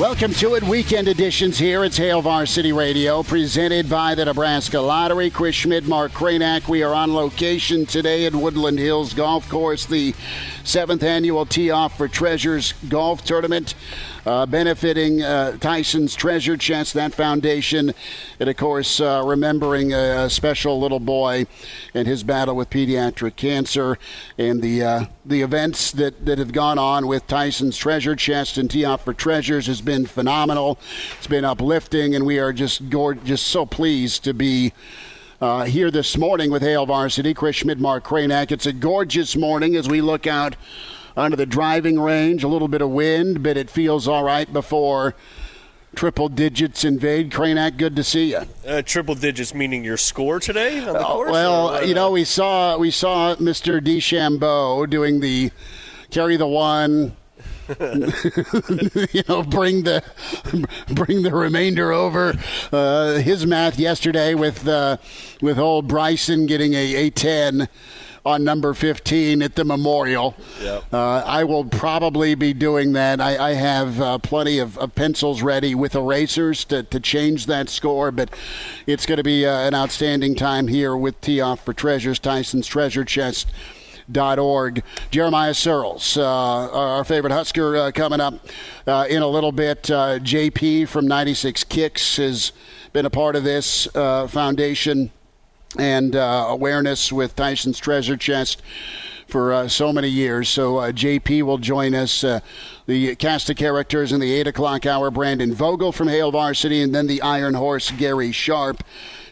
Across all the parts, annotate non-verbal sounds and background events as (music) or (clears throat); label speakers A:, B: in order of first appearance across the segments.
A: Welcome to it. Weekend editions here. It's Hail Varsity Radio, presented by the Nebraska Lottery. Chris Schmidt, Mark Cranack. We are on location today at Woodland Hills Golf Course, the seventh annual Tee Off for Treasures Golf Tournament, uh, benefiting uh, Tyson's Treasure Chest, that foundation, and of course, uh, remembering a, a, special little boy and his battle with pediatric cancer, and the uh, the events that, that have gone on with Tyson's Treasure Chest and Tee Off for Treasures has been phenomenal. It's been uplifting, and we are just just so pleased to be uh, here this morning with Hail Varsity. Chris Schmidt, Mark Cranack. It's a gorgeous morning as we look out under the driving range. A little bit of wind, but it feels all right before triple digits invade. Cranack, good to see you.
B: Uh, triple digits meaning your score today on the uh, course?
A: Well, you know, we saw we saw Mr. DeChambeau doing the carry the one (laughs) you know, bring the bring the remainder over. Uh, his math yesterday with uh, with old Bryson getting a, a ten on number 15 at the Memorial. Yep. Uh, I will probably be doing that. I, I have uh, plenty of, of, pencils ready with erasers to, to change that score, but it's going to be uh, an outstanding time here with Tee Off for Treasures, Tyson's Treasure Chest org. Jeremiah Sirles, uh, our favorite Husker, uh, coming up uh, in a little bit. Uh, JP from 96 Kicks has been a part of this uh, foundation and uh, awareness with Tyson's Treasure Chest for uh, so many years. So uh, JP will join us. Uh, the cast of characters in the 8 o'clock hour, Brandon Vogel from Hail Varsity, and then the Iron Horse, Gary Sharp.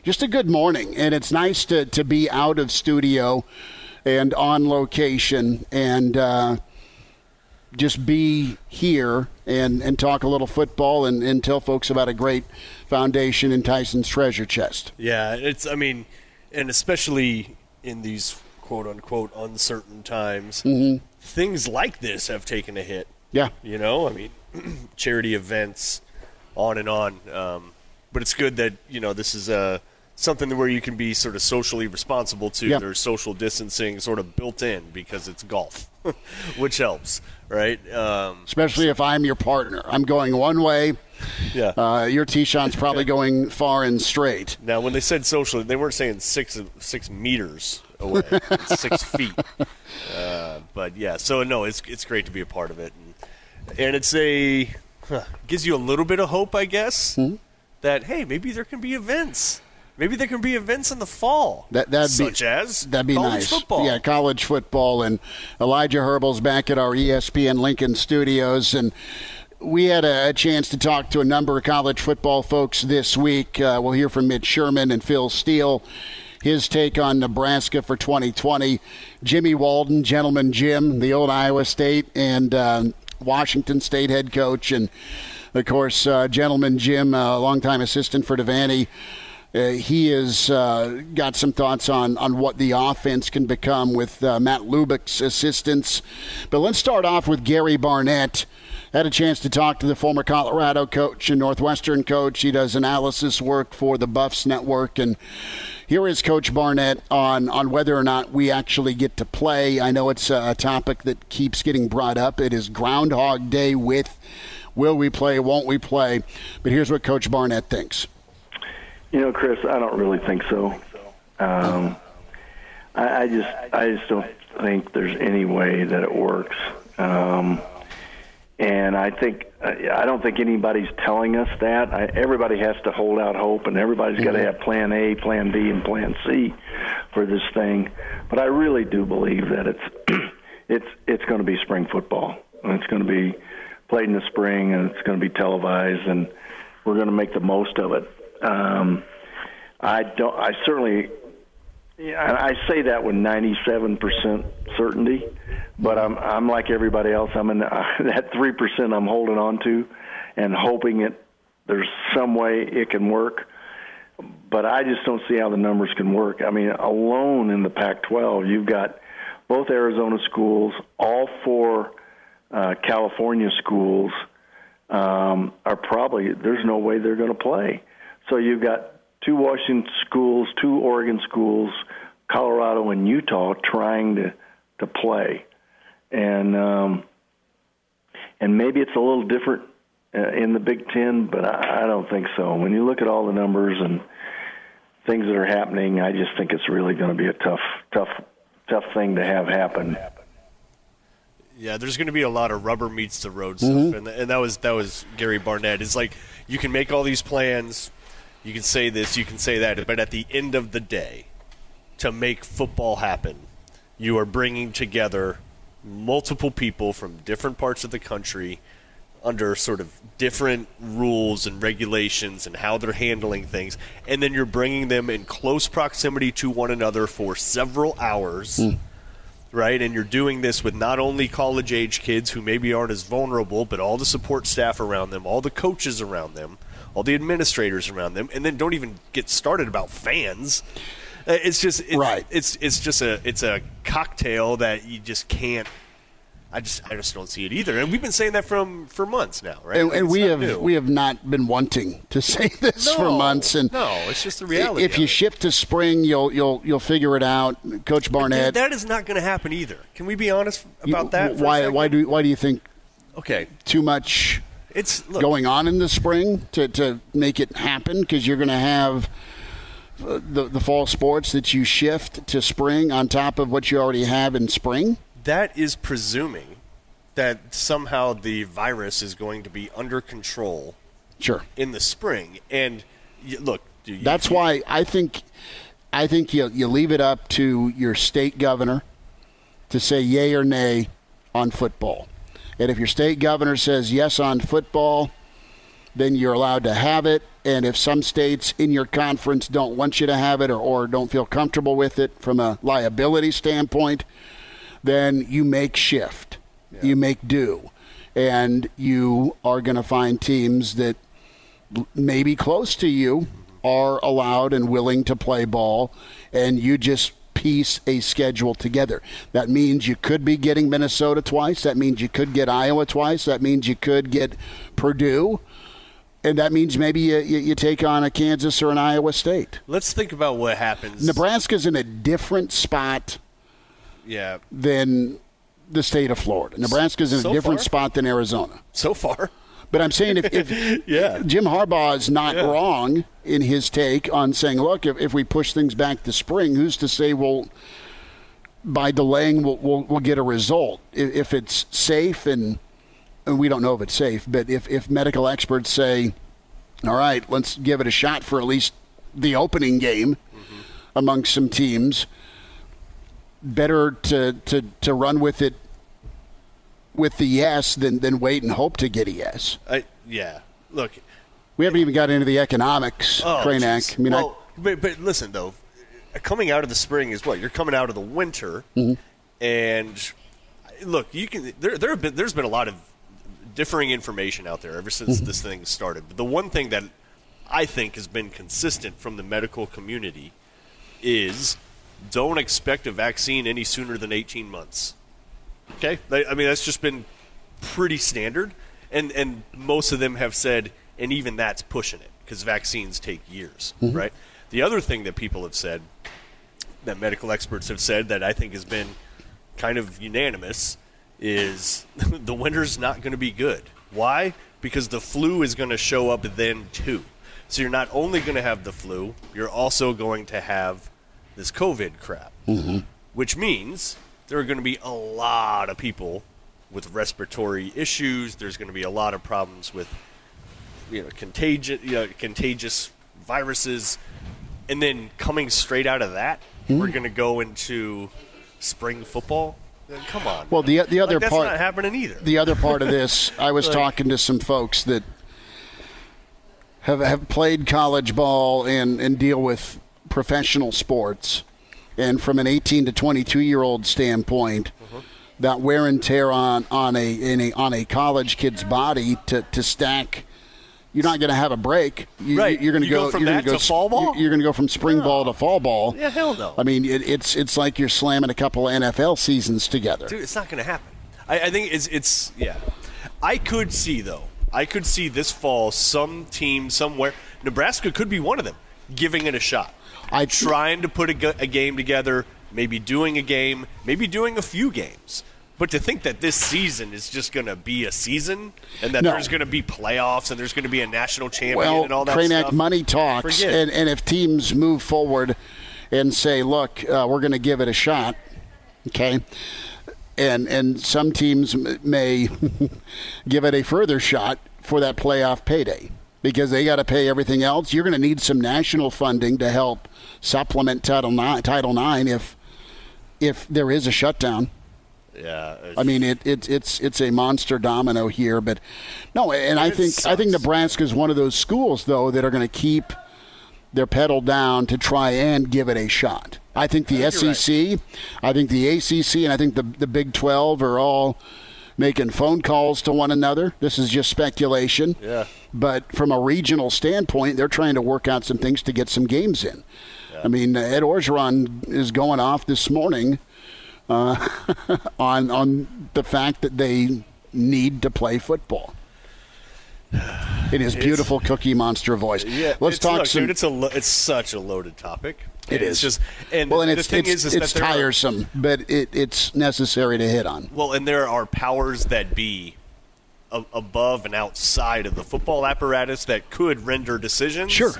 A: Just a good morning, and it's nice to, to be out of studio and on location and uh, just be here and, and talk a little football and, and tell folks about a great foundation in Tyson's treasure chest.
B: Yeah, it's, I mean, and especially in these quote unquote uncertain times, mm-hmm. things like this have taken a hit.
A: Yeah.
B: You know, I mean, (clears throat) charity events, on and on. Um, but it's good that, you know, this is a something where you can be sort of socially responsible too. Yep. There's social distancing sort of built in because it's golf, (laughs) which helps, right? Um,
A: Especially if I'm your partner. I'm going one way.
B: Yeah.
A: Uh, your tee shot's probably going far and straight.
B: Now, when they said socially, they weren't saying six six meters away, (laughs) six feet. Uh, but yeah, so no, it's it's great to be a part of it, and, and it's a huh, gives you a little bit of hope, I guess. Mm-hmm. That hey, maybe there can be events Maybe there can be events in the fall.
A: That that'd
B: such
A: be,
B: as
A: that'd be
B: college
A: nice.
B: Football.
A: Yeah, college football. And Elijah Herbel's back at our ESPN Lincoln studios, and we had a, chance to talk to a number of college football folks this week. Uh, we'll hear from Mitch Sherman and Phil Steele. His take on Nebraska for 2020. Jimmy Walden, Gentleman Jim, the old Iowa State and uh, Washington State head coach, and of course, uh, Gentleman Jim, a longtime assistant for Devaney uh, he has uh, got some thoughts on, on what the offense can become with uh, Matt Lubick's assistance. But let's start off with Gary Barnett. Had a chance to talk to the former Colorado coach and Northwestern coach. He does analysis work for the Buffs Network. And here is Coach Barnett on, on whether or not we actually get to play. I know it's a topic that keeps getting brought up. It is Groundhog Day with will we play, won't we play? But here's what Coach Barnett thinks.
C: You know, Chris, I don't really think so. Um, I, I just, I just don't think there's any way that it works. Um, And I think I don't think anybody's telling us that. I, everybody has to hold out hope, and everybody's got to have Plan A, Plan B, and Plan C for this thing. But I really do believe that it's (clears throat) it's it's going to be spring football, and it's going to be played in the spring, and it's going to be televised, and we're going to make the most of it. Um, I don't. I certainly. Yeah, I say that with 97% certainty, but I'm I'm like everybody else. I'm in the, (laughs) that three percent I'm holding on to, and hoping it there's some way it can work. But I just don't see how the numbers can work. I mean, alone in the Pac-12, you've got both Arizona schools, all four uh, California schools um, are probably there's no way they're going to play. So you've got two Washington schools, two Oregon schools, Colorado and Utah trying to to play, and um, and maybe it's a little different uh, in the Big Ten, but I, I don't think so. When you look at all the numbers and things that are happening, I just think it's really going to be a tough, tough, tough thing to have happen.
B: Yeah, there's going to be a lot of rubber meets the road
A: Mm-hmm.
B: stuff, and, and that was that was Gary Barnett. It's like you can make all these plans, you can say this, you can say that, but at the end of the day, to make football happen, you are bringing together multiple people from different parts of the country under sort of different rules and regulations and how they're handling things, and then you're bringing them in close proximity to one another for several hours hmm. right? And you're doing this with not only college age kids who maybe aren't as vulnerable, but all the support staff around them, all the coaches around them, all the administrators around them, and then don't even get started about fans. Uh, It's just it's,
A: Right.
B: It's it's just a it's a cocktail that you just can't. I just I just don't see it either, and we've been saying that from for months now, right?
A: and, and we have
B: new.
A: we have not been wanting to (laughs) say this for months. And
B: no, it's just the reality
A: If you
B: it.
A: shift to spring, you'll you'll you'll figure it out. Coach Barnett.
B: that is not going to happen either. Can we be honest
A: you-
B: about that? for
A: why why do why do you think
B: Okay,
A: too much
B: it's look,
A: going on in the spring to, to make it happen? Because you're going to have uh, the the fall sports that you shift to spring on top of what you already have in spring.
B: that is presuming that somehow the virus is going to be under control
A: Sure.
B: in the spring. And look, do you,
A: That's why I think I think you you leave it up to your state governor to say yay or nay on football. And if your state governor says yes on football, then you're allowed to have it. And if some states in your conference don't want you to have it or, or don't feel comfortable with it from a liability standpoint, then you make shift. You make do. And you are going to find teams that maybe close to you are allowed and willing to play ball, and you just piece a schedule together. That means you could be getting Minnesota twice. That means you could get Iowa twice. That means you could get Purdue. And that means maybe you, you, you take on a Kansas or an Iowa State.
B: let's think about what happens.
A: Nebraska's in a different spot
B: yeah,
A: than the state of Florida. Nebraska's in a different
B: far.
A: spot than Arizona.
B: so far.
A: But I'm saying if, if (laughs)
B: Yeah.
A: Jim Harbaugh is not
B: Yeah.
A: wrong in his take on saying, look, if, if we push things back to spring, who's to say we'll by delaying we'll, we'll, we'll get a result if, if it's safe and, and we don't know if it's safe, but if, if medical experts say, all right, let's give it a shot for at least the opening game mm-hmm. among some teams, better to, to, to run with it with the yes than, than wait and hope to get a yes.
B: I, yeah. Look,
A: We haven't even got into the economics,
B: oh.
A: I mean,
B: well, but, but listen though, coming out of the spring is what you're coming out of the winter,
A: Mm-hmm.
B: and look, you can. There, there have been. There's been a lot of differing information out there ever since
A: Mm-hmm.
B: this thing started. But the one thing that I think has been consistent from the medical community is don't expect a vaccine any sooner than 18 months. Okay, They- I mean that's just been pretty standard, and and most of them have said, and even that's pushing it because vaccines take years, mm-hmm. right? The other thing that people have said, that medical experts have said, that I think has been kind of unanimous, is (laughs) the winter's not going to be good. Why? Because the flu is going to show up then too. So you're not only going to have the flu, you're also going to have this COVID crap, mm-hmm. which means there are going to be a lot of people with respiratory issues. There's going to be a lot of problems with you know contagious you know, contagious viruses, and then coming straight out of that,
A: Hmm.
B: we're going to go into spring football. Come on.
A: Well, the the other
B: Like, that's
A: part
B: not happening either.
A: the other part of this, I was (laughs)
B: Like-
A: talking to some folks that have have played college ball and and deal with professional sports, and from an 18 to 22 year old standpoint,
B: Uh-huh.
A: that wear and tear on on a, in a on a college kid's body to to stack. You're not going to have a break. You,
B: Right.
A: You're going to
B: You go
A: go
B: from
A: you're
B: that
A: gonna go
B: to fall ball?
A: You're going to go from spring ball to fall ball.
B: Yeah, hell no.
A: I mean, it, it's it's like you're slamming a couple of NFL seasons together.
B: Dude, it's not going to happen. I, I think it's it's yeah. I could see though. I could see this fall some team somewhere. Nebraska could be one of them, giving it a shot.
A: I-
B: trying to put a, g- a game together, maybe doing a game, maybe doing a few games. But to think that this season is just going to be a season, and that
A: No.
B: there's going to be playoffs, and there's going to be a national champion,
A: well,
B: and all that stuff.
A: money talks, and, and if teams move forward and say, "Look, uh, we're going to give it a shot," okay, and and some teams may (laughs) give it a further shot for that playoff payday because they got to pay everything else. You're going to need some national funding to help supplement Title Nine. Title Nine, if if there is a shutdown.
B: yeah,
A: I mean, it, it, it's it's a monster domino here, but no, and I think I think. Nebraska is one of those schools though that are going to keep their pedal down to try and give it a shot. I think the
B: I think
A: SEC, I think the ACC, and I think the the Big Twelve are all making phone calls to one another. This is just speculation.
B: Yeah.
A: But from a regional standpoint, they're trying to work out some things to get some games in. I mean, Ed Orgeron is going off this morning uh, (laughs) on on the fact that they need to play football. In his beautiful Cookie Monster voice.
B: Yeah,
A: Let's talk
B: look,
A: some.
B: Dude, it's a lo- it's such a loaded topic.
A: It
B: it's just and
A: well, and
B: the
A: it's
B: thing
A: it's,
B: is, is
A: it's
B: there are-
A: tiresome, but it, it's necessary to hit on.
B: Well, and there are powers that be above and outside of the football apparatus that could render decisions.
A: Sure,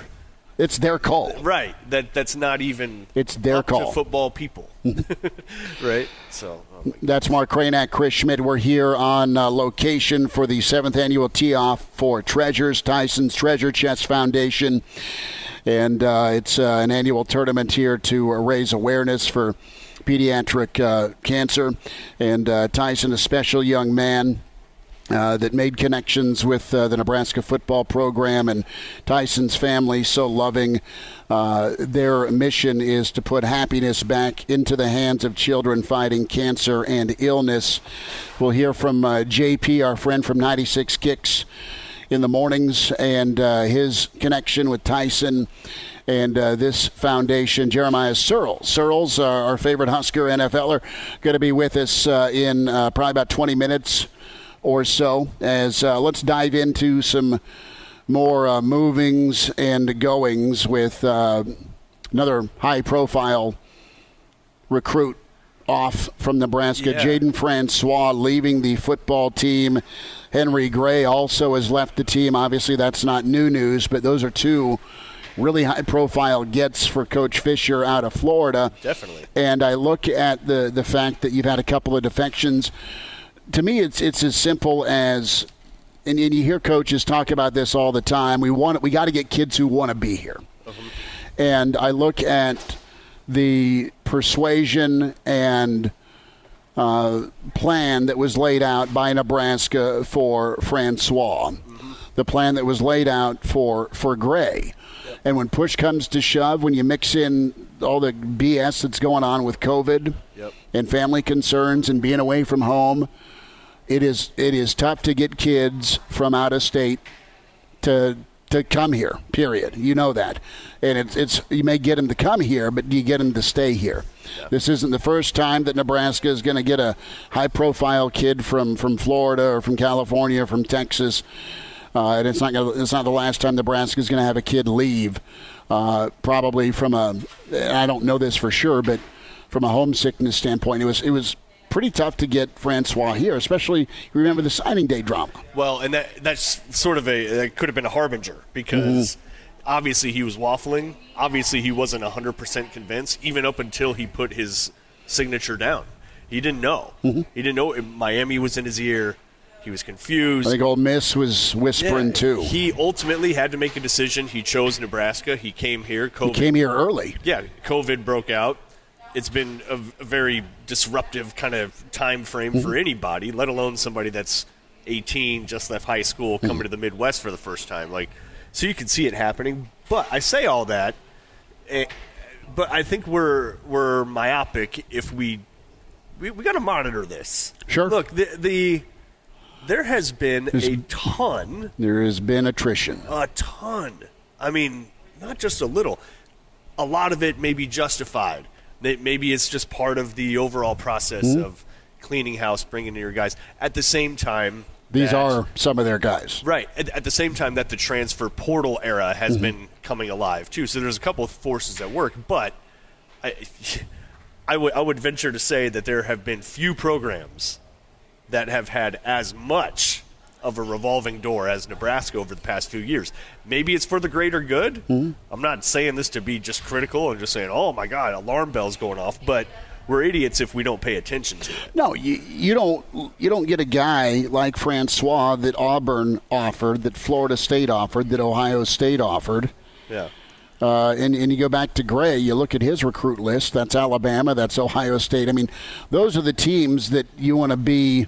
A: it's their call.
B: Right. That that's not even.
A: It's their call.
B: To football people. (laughs) right. So. oh
A: That's Mark Cranack, Chris Schmidt. We're here on uh, location for the seventh annual tee off for Treasures, Tyson's Treasure Chest Foundation. And uh, it's uh, an annual tournament here to uh, raise awareness for pediatric uh, cancer. And uh, Tyson, a special young man. Uh, that made connections with uh, the Nebraska football program and Tyson's family, so loving. Uh, their mission is to put happiness back into the hands of children fighting cancer and illness. We'll hear from uh, JP, our friend from 96 Kicks, in the mornings, and uh, his connection with Tyson and uh, this foundation. Jeremiah Sirles. Sirles, uh, our favorite Husker NFLer, going to be with us uh, in probably about 20 minutes or so. As uh, let's dive into some more uh, movings and goings with uh, another high-profile recruit off from Nebraska,
B: Yeah.
A: Jaden Francois leaving the football team. Henry Gray also has left the team. Obviously, that's not new news, but those are two really high-profile gets for Coach Fisher out of Florida.
B: Definitely.
A: And I look at the the fact that you've had a couple of defections. To me, it's it's as simple as, and, and you hear coaches talk about this all the time. We want we got to get kids who want to be here. And I look at the persuasion and uh, plan that was laid out by Nebraska for Francois, the plan that was laid out for for Gray. And when push comes to shove, when you mix in all the BS that's going on with COVID
B: Yep.
A: and family concerns and being away from home, it is it is tough to get kids from out of state to to come here. Period. You know that, and it's it's you may get them to come here, but do you get them to stay here? This isn't the first time that Nebraska is going to get a high-profile kid from from Florida or from California or from Texas, uh, and it's not gonna, it's not the last time Nebraska is going to have a kid leave. Uh, probably from a I don't know this for sure, but from a homesickness standpoint, it was it was pretty tough to get Francois here, especially remember the signing day drama.
B: Well, and that that's sort of a that could have been a harbinger because mm-hmm. obviously he was waffling. Obviously he wasn't 100% convinced even up until he put his signature down. He didn't know. Mm-hmm. He didn't know Miami was in his ear. He was confused.
A: I think Ole Miss was whispering
B: Yeah.
A: too.
B: He ultimately had to make a decision. He chose Nebraska. He came here. COVID,
A: He came here early.
B: yeah, COVID broke out. It's been a, a very disruptive kind of time frame
A: Mm-hmm.
B: for anybody, let alone somebody that's 18, just left high school, coming
A: Mm-hmm.
B: to the Midwest for the first time. Like, so you can see it happening. But I say all that, eh, but I think we're we're myopic if we we, we got to monitor this.
A: Sure.
B: Look, the, the there has been a ton
A: There has been attrition.
B: a ton. I mean, not just a little. A lot of it may be justified. May- Maybe it's just part of the overall process
A: Mm-hmm.
B: of cleaning house, bringing in your guys. At the same time,
A: These
B: that-
A: are some of their guys.
B: right. At, at the same time that the transfer portal era has been coming alive too. So there's a couple of forces at work, but I, I would I would venture to say that there have been few programs that have had as much of a revolving door as Nebraska over the past few years. Maybe it's for the greater good. I'm not saying this to be just critical and just saying, "Oh my God, alarm bells going off," but we're idiots if we don't pay attention to it.
A: No, you you don't you don't get a guy like Francois that Auburn offered, that Florida State offered, that Ohio State offered.
B: Yeah.
A: Uh, and, and you go back to Gray, you look at his recruit list. That's Alabama, that's Ohio State. I mean, those are the teams that you want to be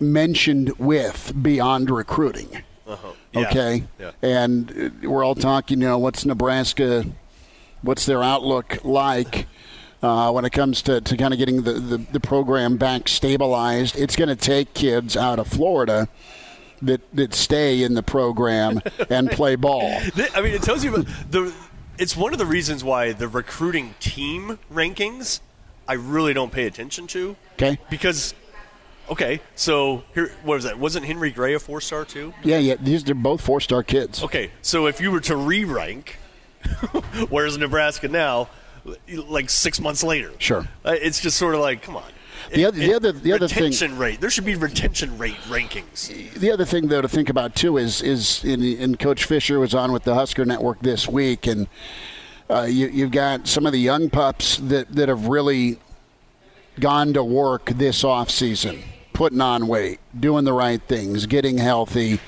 A: mentioned with beyond recruiting.
B: Uh-huh. Yeah.
A: Okay,
B: Yeah.
A: and uh, we're all talking. You know, what's Nebraska? What's their outlook like uh, when it comes to, to kind of getting the, the, the program back stabilized? It's going to take kids out of Florida that that stay in the program (laughs) and play ball.
B: I mean, it tells you about the. It's one of the reasons why the recruiting team rankings I really don't pay attention to.
A: Okay.
B: Because, okay, so here, what was that? Wasn't Henry Gray a four star too?
A: Yeah, yeah. These they're both four star kids.
B: Okay, so if you were to re-rank, (laughs) where's Nebraska now? Like six months later,
A: Sure.
B: Uh, it's just sort of like, come on.
A: The other- the other- the other thing-
B: retention rate. There should be retention rate rankings.
A: The other thing, though, to think about too is is in, in Coach Fisher was on with the Husker Network this week, and uh, you, you've got some of the young pups that, that have really gone to work this off season, putting on weight, doing the right things, getting healthy.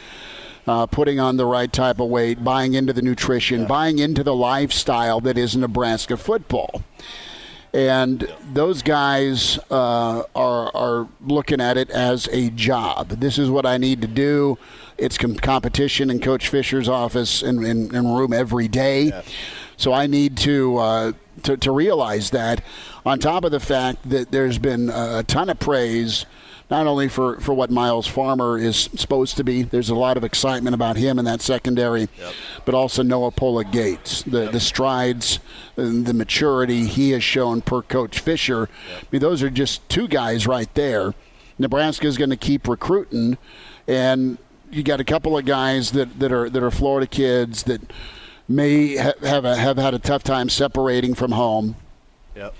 A: Uh, putting on the right type of weight, buying into the nutrition, buying into the lifestyle that is Nebraska football and those guys uh, are are looking at it as a job. This is what I need to do. It's com- competition in Coach Fisher's office and in, in, room every day. So I need to, uh, to to realize that. On top of the fact that there's been a ton of praise. Not only for, for what Myles Farmer is supposed to be, there's a lot of excitement about him in that secondary, but also Noa Pola-Gates, the, the strides, and the maturity he has shown per Coach Fisher. I mean, those are just two guys right there. Nebraska is going to keep recruiting, and you got a couple of guys that, that are that are Florida kids that may ha- have a, have had a tough time separating from home
B: Yep.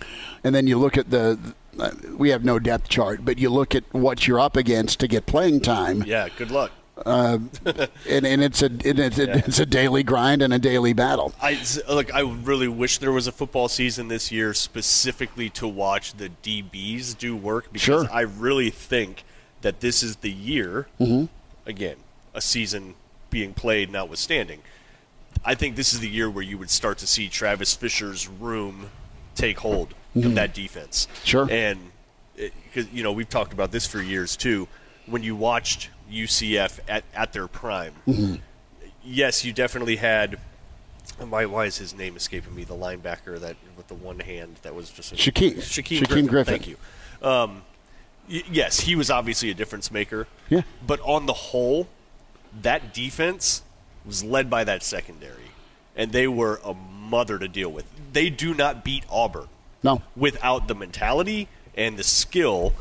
A: and then you look at the uh, we have no depth chart, but you look at what you're up against to get playing time,
B: Yeah. Good luck.
A: and, and it's a and it's, a it's a daily grind and a daily battle.
B: I look. I really wish there was a football season this year specifically to watch the DBs do work because
A: Sure.
B: I really think that this is the year.
A: Mm-hmm.
B: Again, a season being played notwithstanding, I think this is the year where you would start to see Travis Fisher's room take hold of that defense.
A: Mm-hmm. Sure.
B: and because you know we've talked about this for years too. When you watched UCF at, at their prime,
A: Mm-hmm.
B: yes, you definitely had. Why, why is his name escaping me? The linebacker that with the one hand that was just a,
A: Shaquem.
B: Shaquem,
A: Shaquem
B: Griffin.
A: Griffin.
B: Thank you. Um, y- yes, he was obviously a difference maker.
A: Yeah.
B: But on the whole, that defense was led by that secondary, and they were a mother to deal with. They do not beat Auburn
A: No,
B: without the mentality and the skill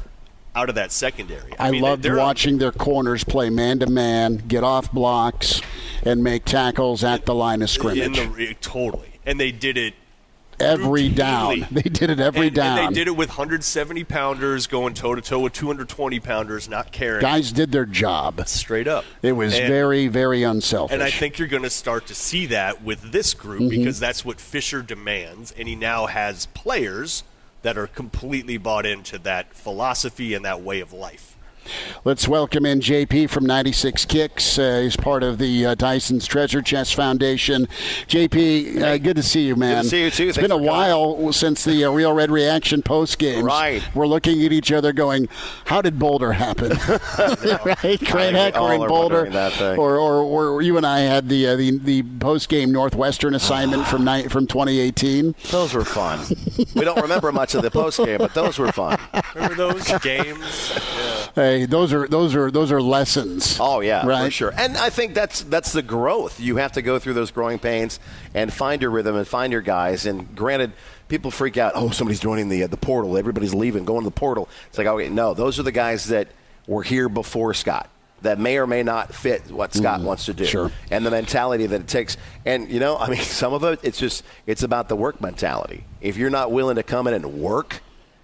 B: out of that secondary.
A: I,
B: mean,
A: loved watching their corners play man to man, get off blocks, and make tackles at the line of
B: in
A: scrimmage.
B: the, totally, and they did it
A: every
B: routinely.
A: down, (laughs) they did it every
B: and,
A: down.
B: And they did it with 170 pounders going toe to toe with 220 pounders, not caring.
A: Guys did their job.
B: straight up.
A: It was
B: And-
A: very, very unselfish.
B: And I think you're going to start to see that with this group
A: Mm-hmm.
B: because that's what Fisher demands, and he now has players that are completely bought into that philosophy and that way of life.
A: Let's welcome in JP from 96 Kicks. Uh, he's part of the uh, Tyson's Treasure Chest Foundation. JP, uh, good to see you, man.
D: Good to see you, too.
A: It's
D: Thanks
A: been a
D: for
A: while since the uh, Real Red Reaction post games.
D: Right.
A: We're looking at each other going, how did Boulder happen? (laughs) (laughs) right? Grant Heck or in Boulder.
D: wondering that thing.
A: Or, or, or you and I had the, uh, the, the post game Northwestern assignment from, ni- from 2018.
D: Those were fun. we don't remember much of the post game, but those were fun.
B: Remember those games? (laughs) Yeah.
A: Hey, those are those are those are lessons.
D: Oh yeah,
A: right.
D: for sure. And I think that's that's the growth. You have to go through those growing pains and find your rhythm and find your guys. And granted, people freak out. Oh, somebody's joining the uh, the portal. Everybody's leaving, going to the portal. It's like, okay, no, those are the guys that were here before Scott. That may or may not fit what Scott wants to do,
A: sure.
D: and the mentality that it takes. And you know, I mean, (laughs) some of it, it's just it's about the work mentality. If you're not willing to come in and work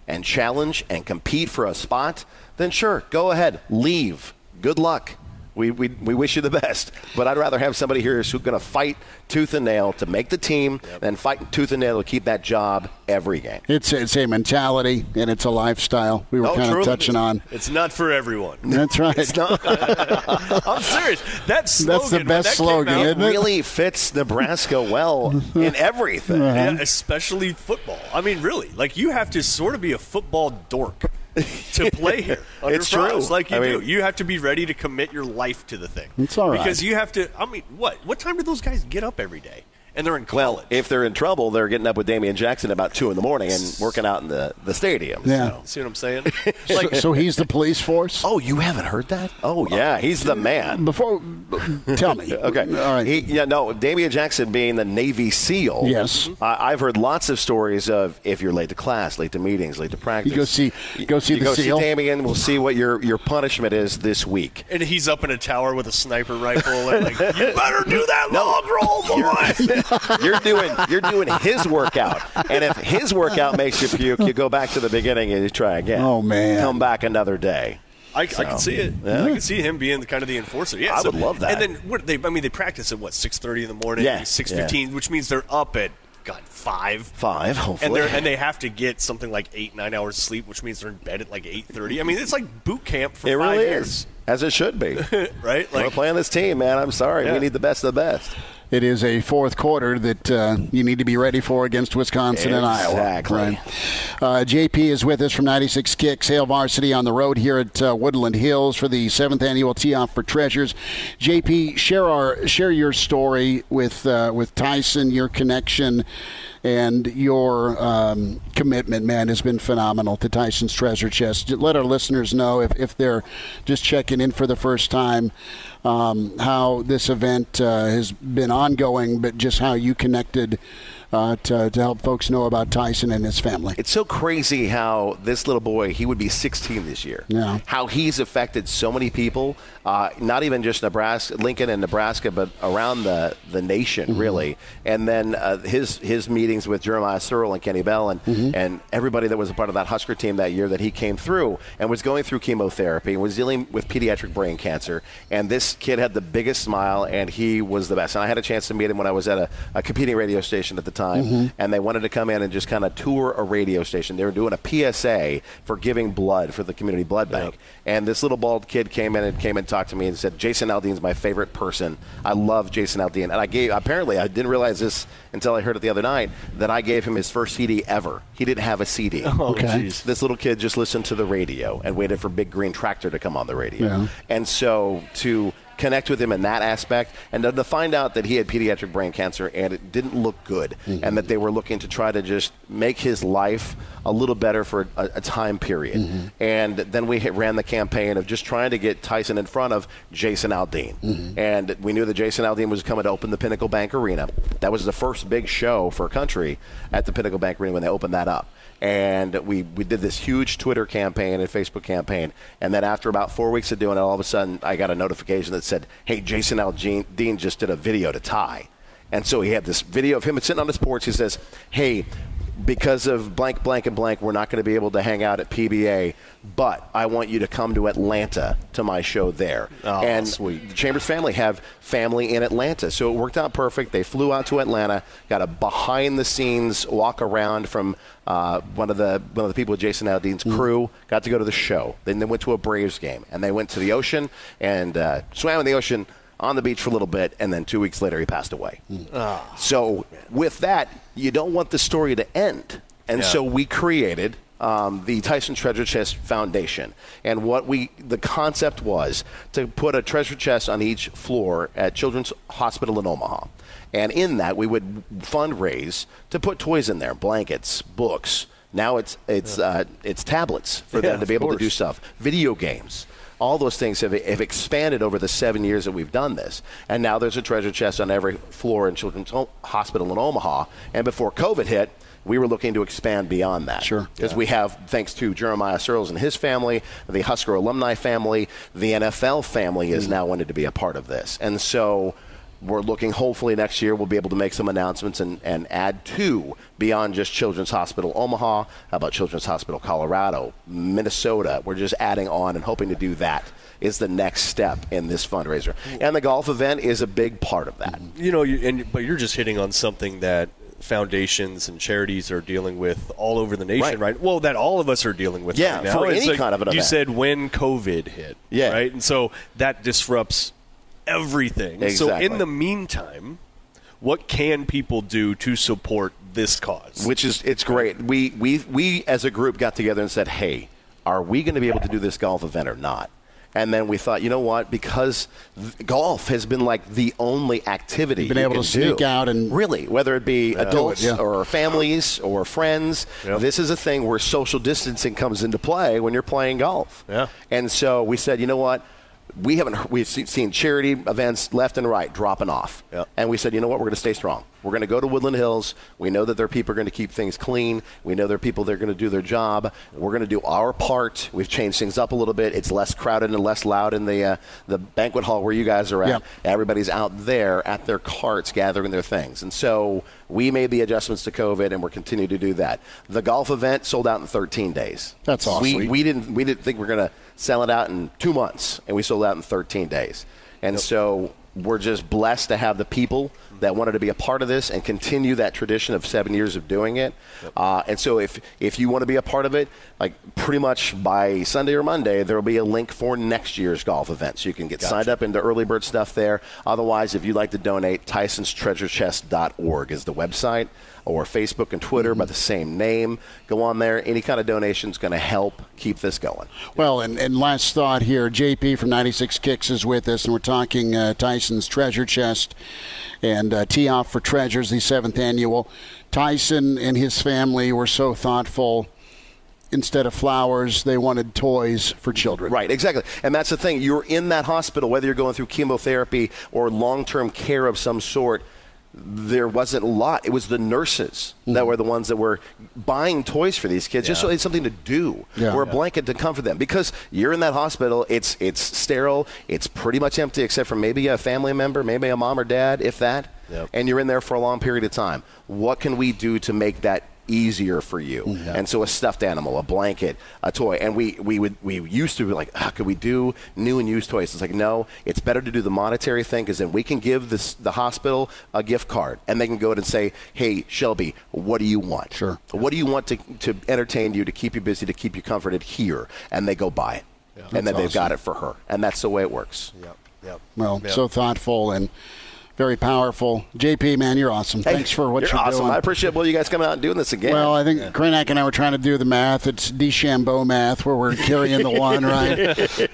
D: and challenge and compete for a spot, then sure, go ahead, leave. Good luck. We, we, we wish you the (laughs) best, but I'd rather have somebody here who's going to fight tooth and nail to make the team than fight tooth and nail to keep that job every game.
A: It's it's a mentality and it's a lifestyle. We were
D: Oh,
A: kind of touching on.
B: It's not for everyone.
A: That's right.
D: It's not (laughs) (laughs)
B: I'm serious. That slogan,
A: That's the best
B: that
A: slogan,
B: out,
A: isn't it?
D: really fits Nebraska well in everything. Uh-huh.
B: Yeah, especially football. I mean, really, like you have to sort of be a football dork (laughs) to play here. Under
D: It's
B: Frost,
D: true.
B: like you
D: I
B: do.
D: mean-
B: You have to be ready to commit your life to the thing.
A: It's all right.
B: because you have to. I mean, what? What time do those guys get up every day? And they're in
D: Well, if they're in trouble, they're getting up with Damian Jackson about 2 in the morning and working out in the, the stadium.
A: Yeah.
D: So.
B: See what I'm saying? (laughs)
A: So,
B: Like,
A: so he's the police force.
D: Oh, you haven't heard that? Oh, yeah. He's the uh, man.
A: Before, tell me. (laughs)
D: Okay.
A: All right.
D: He, yeah, no, Damian Jackson being the Navy SEAL.
A: Yes.
D: I, I've heard lots of stories of if you're late to class, late to meetings, late to practice.
A: You go see- you go see
D: you
A: the
D: go
A: SEAL?
D: see Damian. We'll see what your, your punishment is this week.
B: and he's up in a tower with a sniper rifle, and like, you better do that log roll, boy. (laughs) (laughs)
D: You're doing you're doing his workout, and if his workout makes you puke, you go back to the beginning and you try again.
A: Oh, man.
D: Come back another day.
B: I, I can see it.
D: Yeah.
B: I can see him being the, kind of the enforcer. Yeah,
D: I
B: so-
D: would love that.
B: And then what they? I mean, they practice at what six thirty in the morning,
D: Yeah,
B: six fifteen, which means they're up at God five.
D: Five, hopefully.
B: And they and they have to get something like eight nine hours sleep, which means they're in bed at like eight thirty. I mean, it's like boot camp for
D: it
B: five
D: really
B: years,
D: is, as it should be. (laughs)
B: right?
D: We're
B: Like
D: playing this team, man. I'm sorry.
B: Yeah.
D: We need the best of the best.
A: It is a fourth quarter that uh, you need to be ready for against Wisconsin and Iowa.
D: Exactly.
A: Right. Uh, JP is with us from 96 Kicks, Hail Varsity on the road here at uh, Woodland Hills for the seventh annual Tee Off for Treasures. JP, share our share your story with uh, with Tyson, your connection. And your um, commitment, man, has been phenomenal to Tyson's Treasure Chest. Let our listeners know if, if they're just checking in for the first time um, how this event uh, has been ongoing, but just how you connected uh, to, to help folks know about Tyson and his family.
D: It's so crazy how this little boy, he would be 16 this year.
A: Yeah.
D: How he's affected so many people, uh, not even just Nebraska, Lincoln and Nebraska, but around the, the nation,
A: Mm-hmm.
D: really. And then uh, his his meetings with Jeremiah Searle and Kenny Bell and,
A: Mm-hmm.
D: and everybody that was a part of that Husker team that year that he came through and was going through chemotherapy and was dealing with pediatric brain cancer. And this kid had the biggest smile, and he was the best. And I had a chance to meet him when I was at a, a competing radio station at the time,
A: Mm-hmm.
D: and they wanted to come in and just kind of tour a radio station. They were doing a PSA for giving blood for the community blood bank. And this little bald kid came in and came and talked to me and said, "Jason Aldean's my favorite person. I love Jason Aldean." And I gave apparently I didn't realize this until I heard it the other night that I gave him his first CD ever. He didn't have a CD. (laughs)
B: oh,
A: Okay.
B: jeez.
D: This little kid just listened to the radio and waited for Big Green Tractor to come on the radio.
A: Yeah.
D: And so to connect with him in that aspect and then to find out that he had pediatric brain cancer and it didn't look good mm-hmm. and that they were looking to try to just make his life a little better for a, a time period. Mm-hmm. And then we hit, ran the campaign of just trying to get Tyson in front of Jason Aldean. Mm-hmm. And we knew that Jason Aldean was coming to open the Pinnacle Bank Arena. That was the first big show for country at the Pinnacle Bank Arena when they opened that up and we, we did this huge Twitter campaign and Facebook campaign. And then after about four weeks of doing it, all of a sudden I got a notification that said, "Hey, Jason Aldean just did a video to Ty." And so he had this video of him sitting on his porch. He says, "Hey." Because of blank, blank, and blank, we're not going to be able to hang out at PBA, but I want you to come to Atlanta to my show there.
B: Oh,
D: and
B: sweet.
D: the Chambers family have family in Atlanta, so it worked out perfect. They flew out to Atlanta, got a behind-the-scenes walk around from uh, one of the one of the people with Jason Aldean's crew. Got to go to the show. Then they went to a Braves game, and they went to the ocean and uh, swam in the ocean on the beach for a little bit, and then two weeks later he passed away. so with that, you don't want the story to end, and
B: Yeah.
D: so we created um, the Tyson Treasure Chest Foundation. And what we the concept was to put a treasure chest on each floor at Children's Hospital in Omaha. And in that, we would fundraise to put toys in there, blankets, books. Now it's it's uh, it's tablets for
B: Yeah,
D: them to be able to do stuff, video games. All those things have, have expanded over the seven years that we've done this. And now there's a treasure chest on every floor in Children's Ho- Hospital in Omaha. And before COVID hit, we were looking to expand beyond that.
A: Sure.
D: Because we have, thanks to Jeremiah Sirles and his family, the Husker alumni family, the NFL family is mm. now wanted to be a part of this. And so we're looking, hopefully next year, we'll be able to make some announcements and, and add to beyond just Children's Hospital Omaha. How about Children's Hospital Colorado, Minnesota? We're just adding on and hoping to do that is the next step in this fundraiser. And the golf event is a big part of that.
B: you know, you, and but you're just hitting on something that foundations and charities are dealing with all over the nation,
D: Right.
B: right? Well, that all of us are dealing with
D: Yeah,
B: right now.
D: for
B: It's
D: any
B: like
D: kind of an
B: You
D: event.
B: said when COVID hit,
D: Yeah.
B: right, and so that disrupts everything. So in the meantime, what can people do to support this cause?
D: which is it's great. We we we as a group got together and said, "Hey, are we going to be able to do this golf event or not?" And then we thought, you know what? Because th- golf has been like the only activity you've
A: Been
D: you
A: able
D: can
A: to sneak
D: do.
A: out and-
D: really, whether it be adults
A: yeah.
D: or families or friends,
B: Yep.
D: this is a thing where social distancing comes into play when you're playing golf.
B: Yeah.
D: And so we said, you know what? We haven't we've seen charity events left and right dropping off,
B: Yep.
D: and we said, you know what? We're going to stay strong. We're going to go to Woodland Hills. We know that there are people going to keep things clean. We know there are people that are going to do their job. We're going to do our part. We've changed things up a little bit. It's less crowded and less loud in the uh, the banquet hall where you guys are at.
A: Yep.
D: Everybody's out there at their carts gathering their things, and so we made the adjustments to COVID, and we're continuing to do that. The golf event sold out in 13 days.
A: That's awesome.
D: We, we didn't we didn't think we are going to sell it out in two months, and we sold out in 13 days. And so we're just blessed to have the people that wanted to be a part of this and continue that tradition of seven years of doing it. Uh, and so if if you want to be a part of it, like pretty much by Sunday or Monday, there will be a link for next year's golf event, so you can get signed up into early bird stuff there. Otherwise, if you'd like to donate, Tyson'sTreasureChest.org is the website, or Facebook and Twitter by the same name. Go on there. Any kind of donation is going to help keep this going.
A: Well, and, and last thought here, JP from 96 Kicks is with us, and we're talking uh, Tyson's Treasure Chest and uh, Tee Off for Treasures, the seventh annual. Tyson and his family were so thoughtful. Instead of flowers, they wanted toys for children.
D: Right, exactly. And that's the thing. You're in that hospital, whether you're going through chemotherapy or long term care of some sort. There wasn't a lot. It was the nurses that mm-hmm. were the ones that were buying toys for these kids, just so they had something to do,
A: Yeah.
D: or a blanket to comfort them. Because you're in that hospital, it's it's sterile, it's pretty much empty, except for maybe a family member, maybe a mom or dad, if that.
B: Yep.
D: And you're in there for a long period of time. What can we do to make that easier for you? And so a stuffed animal, a blanket, a toy. And we, we would we used to be like, ah, could we do new and used toys? It's like, no, it's better to do the monetary thing because then we can give this the hospital a gift card and they can go in and say, hey, Shelby, what do you want?
A: Sure.
D: What do you want to, to entertain you, to keep you busy, to keep you comforted here? And they go buy it. And then they've got it for her. And that's the way it works.
B: Yep. Yep.
A: Well,
B: Yep.
A: so thoughtful and very powerful. JP, man, you're awesome.
D: Hey,
A: Thanks for what
D: you're
A: you're,
D: awesome.
A: doing.
D: I appreciate both you guys coming out and doing this again.
A: Well, I think Krenak and I were trying to do the math. It's DeChambeau math, where we're carrying the one, (laughs) right?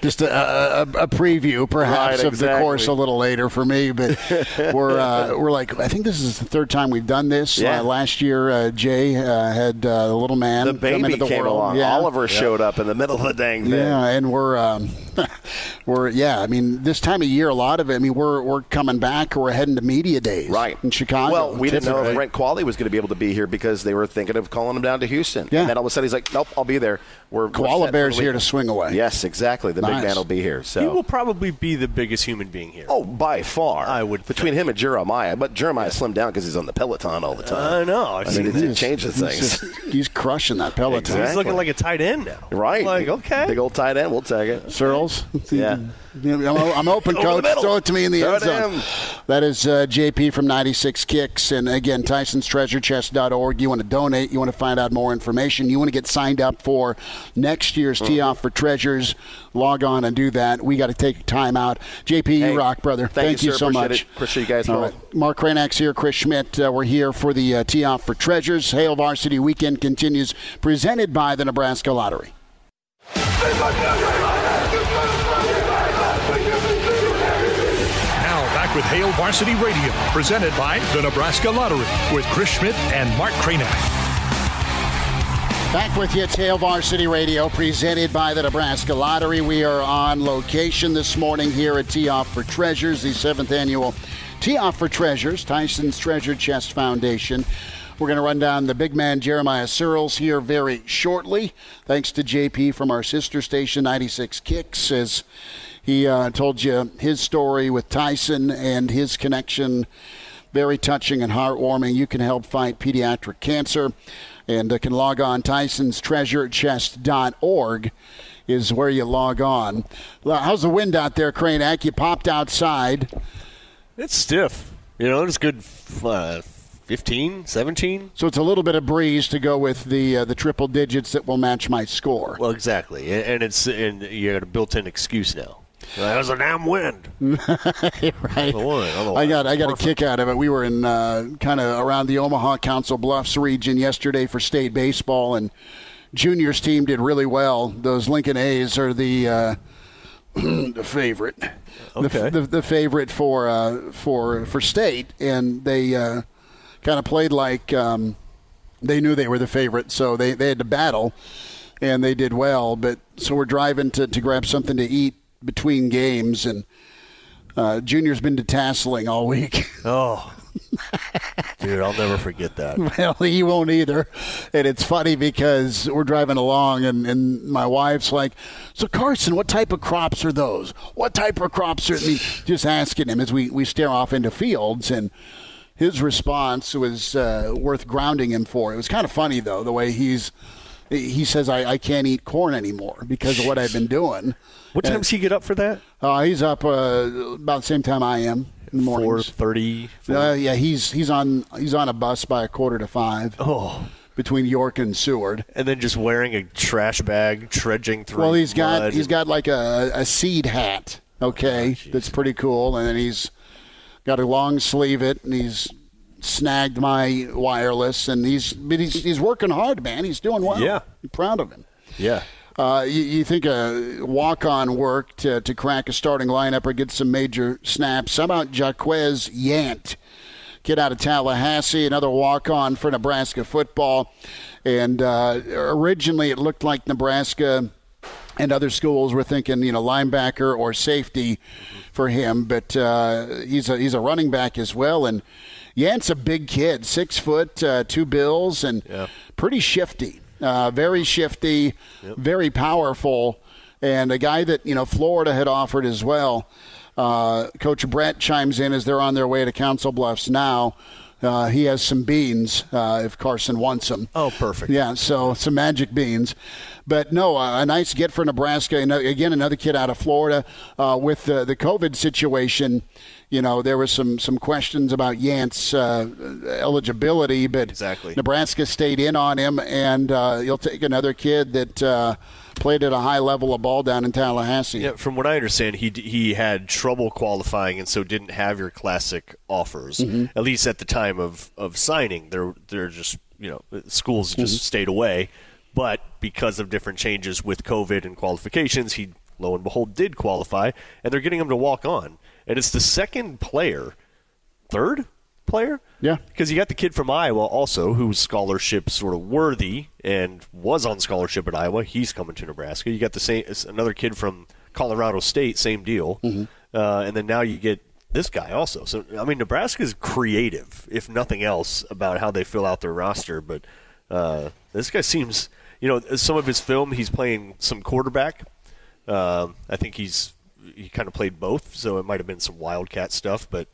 A: Just a, a, a preview, perhaps,
D: Right,
A: of the course a little later for me. But (laughs) we're uh, we're like, I think this is the third time we've done this.
D: Yeah.
A: Uh, last year, uh, Jay uh, had uh, the little man
D: the
A: come
D: baby
A: into the
D: came
A: world.
D: along.
A: Yeah.
D: Oliver showed up in the middle of the dang thing.
A: Yeah, and we're um, (laughs) we're yeah. I mean, this time of year, a lot of it. I mean, we're we're coming back. or We're heading to media days,
D: right
A: in Chicago.
D: Well, we didn't know if Brent Qualley was going to be able to be here because they were thinking of calling him down to Houston.
A: Yeah.
D: And then all of a sudden he's like, "Nope, I'll be there." We're
A: Koala
D: we're
A: Bear's here to swing away.
D: Yes, exactly. The
A: Nice.
D: big man will be here. So
B: He will probably be the biggest human being here.
D: Oh, by far.
B: I would
D: between him and Jeremiah, but Jeremiah slimmed down because he's on the Peloton all the time.
B: I know.
D: I mean, it, it changes
A: He's
D: things.
A: just- he's crushing that peloton.
D: Exactly.
B: He's looking like a tight end now.
D: Right.
B: Like, okay.
D: Big old tight end. We'll take it.
A: Sirles. (laughs)
D: Yeah.
A: I'm, I'm open, (laughs) coach. Throw it to me in the
D: Throw
A: end zone. That is uh, JP from 96 Kicks. And again, Tyson'sTreasureChest.org. You want to donate, you want to find out more information, you want to get signed up for next year's
D: Mm-hmm.
A: Tee Off for Treasures, log on and do that. We got to take time out. JP, you rock, brother.
D: thank you, sir.
A: so
D: Appreciate
A: much.
D: it. Appreciate you guys
A: All
D: both.
A: right. Mark Cranax here, Chris Schmidt. Uh, we're here for the uh, Tee Off for Treasures. Hail Varsity Weekend continues, presented by the Nebraska Lottery.
E: Now back with Hail Varsity Radio, presented by the Nebraska Lottery with Chris Schmidt and Mark Kranak.
A: Back with you, Hail Varsity Radio, presented by the Nebraska Lottery. We are on location this morning here at Tee Off for Treasures, the seventh annual Tee Off for Treasures, Tyson's Treasure Chest Foundation. We're going to run down the big man Jeremiah Sirles here very shortly. Thanks to JP from our sister station, 96 Kicks, as he uh, told you his story with Tyson and his connection. Very touching and heartwarming. You can help fight pediatric cancer and uh, can log on Tyson's Treasure tysonstreasurechest.org is where you log on. How's the wind out there, Kranak? You popped outside.
B: It's stiff. You know, it's good uh, 15, 17.
A: So it's a little bit of breeze to go with the uh, the triple digits that will match my score.
B: Well, exactly. And and it's and you got a built-in excuse now. That was a damn wind. (laughs)
A: right. I got I got
B: perfect.
A: a kick out of it. We were in uh, kind of around the Omaha Council Bluffs region yesterday for state baseball, and juniors team did really well. Those Lincoln A's are the uh, (clears throat) the favorite,
B: Okay.
A: the, the, the favorite for uh, for for state, and they uh, kind of played like um, they knew they were the favorite, so they, they had to battle, and they did well. But so we're driving to, to grab something to eat between games, and uh, Junior's been to tasseling all week. (laughs)
B: Oh, dude, I'll never forget that. (laughs)
A: well, he won't either. And it's funny because we're driving along, and, and my wife's like, So, Carson, what type of crops are those? What type of crops are I Just asking him as we, we stare off into fields. And his response was uh, worth grounding him for. It was kind of funny, though, the way he's. He says, I, I can't eat corn anymore because of what I've been doing.
B: What time does he get up for that?
A: Uh, he's up uh, about the same time I am in the
B: Four
A: mornings.
B: thirty.
A: Uh, yeah, he's he's on he's on a bus by a quarter to five.
B: Oh.
A: between York and Seward.
B: And then just wearing a trash bag, trudging through.
A: Well, he's got he's got like a, a seed hat. Okay, that's pretty cool, and then he's got a long sleeve it, and he's snagged my wireless, and he's but he's he's working hard, man. He's doing well.
B: Yeah.
A: I'm proud of him.
B: Yeah.
A: Uh, you, you think a walk-on work to, to crack a starting lineup or get some major snaps? How about Jaquez Yant? Kid out of Tallahassee, another walk-on for Nebraska football. And uh, originally, it looked like Nebraska and other schools were thinking, you know, linebacker or safety for him, but uh, he's a he's a running back as well. And Yant's a big kid, six foot, uh, two bills, and pretty shifty. Uh, very shifty, very powerful, and a guy that you know Florida had offered as well. Uh, Coach Brett chimes in as they're on their way to Council Bluffs now. Uh, he has some beans uh, if Carson wants them.
B: Oh, perfect.
A: Yeah, so some magic beans. But no, uh, a nice get for Nebraska. And uh, again, another kid out of Florida uh, with the, the COVID situation. You know, there was some, some questions about Yant's uh, eligibility, but
B: Exactly.
A: Nebraska stayed in on him, and uh, you'll take another kid that uh, played at a high level of ball down in Tallahassee.
B: Yeah, from what I understand, he he had trouble qualifying, and so didn't have your classic offers.
A: Mhm.
B: At least at the time of, of signing, they're they're just you know schools just
A: Mhm.
B: stayed away. But because of different changes with COVID and qualifications, he lo and behold did qualify, and they're getting him to walk on. And it's the second player, third player,
A: Yeah.
B: because you got the kid from Iowa also, who's scholarship sort of worthy and was on scholarship at Iowa. He's coming to Nebraska. You got the same another kid from Colorado State, same deal, uh, and then now you get this guy also. So I mean, Nebraska's creative, if nothing else, about how they fill out their roster. But uh, this guy seems, you know, some of his film, he's playing some quarterback. Uh, I think he's he kind of played both, so it might have been some wildcat stuff. But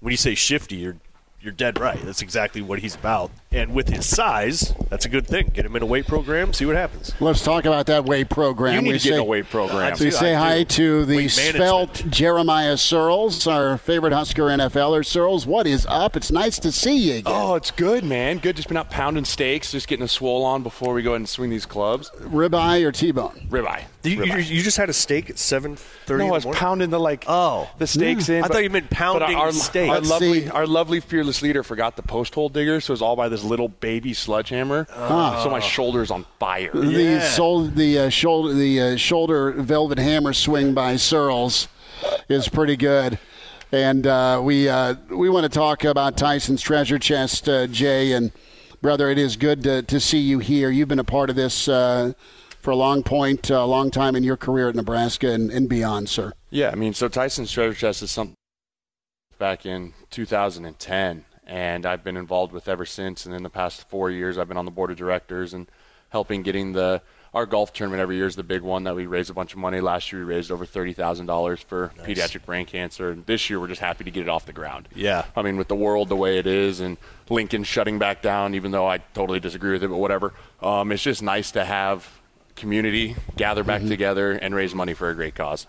B: when you say shifty, you're you're dead right. That's exactly what he's about. And with his size, that's a good thing. Get him in a weight program, see what happens.
A: Let's talk about that weight program.
F: You need
A: We
F: to get in a weight program.
A: So we say
B: I
A: hi
B: do.
A: to the
B: Weight
A: svelte. Jeremiah Sirles, our favorite Husker NFLer. Sirles, what is up? It's nice to see you again.
F: Oh, it's good, man. Good. Just been out pounding steaks, just getting a swole on before we go ahead and swing these clubs.
A: Ribeye or T-bone?
F: Ribeye.
B: You, you, you just had a steak at seven thirty.
F: No, I was pounding the like
B: Oh.
F: the steaks mm. in.
B: I
F: but-
B: thought you meant
F: but
B: pounding
F: our,
B: steaks.
F: Our
B: Let's
F: lovely,
A: see.
F: our lovely fearless leader forgot the post hole digger, so it was all by this little baby sledgehammer. So my shoulder's on fire.
A: The sol- the uh, shoulder the uh, shoulder velvet hammer swing by Sirles is pretty good. And uh, we uh, we want to talk about Tyson's treasure chest, uh, Jay and brother. It is good to, to see you here. You've been a part of this uh, for a long point, a long time in your career at Nebraska and, and beyond, sir.
F: Yeah, I mean, so Tyson's treasure chest is something back in 2010, and I've been involved with ever since. And in the past four years, I've been on the board of directors and helping getting the our golf tournament every year is the big one that we raise a bunch of money. Last year, we raised over thirty thousand dollars for pediatric brain cancer, and this year we're just happy to get it off the ground.
B: Yeah.
F: I mean, with the world the way it is, and Lincoln shutting back down, even though I totally disagree with it, but whatever. Um, it's just nice to have community gather back together and raise money for a great cause.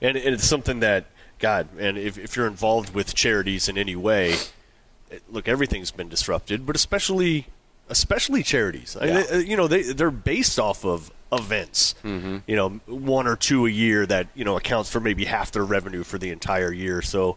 B: and, and it's something that God, and if, if you're involved with charities in any way, it- look, everything's been disrupted, but especially especially charities.
F: Yeah.
B: they- you know, they they're based off of events.
F: Mm-hmm.
B: You know, one or two a year that you know accounts for maybe half their revenue for the entire year. So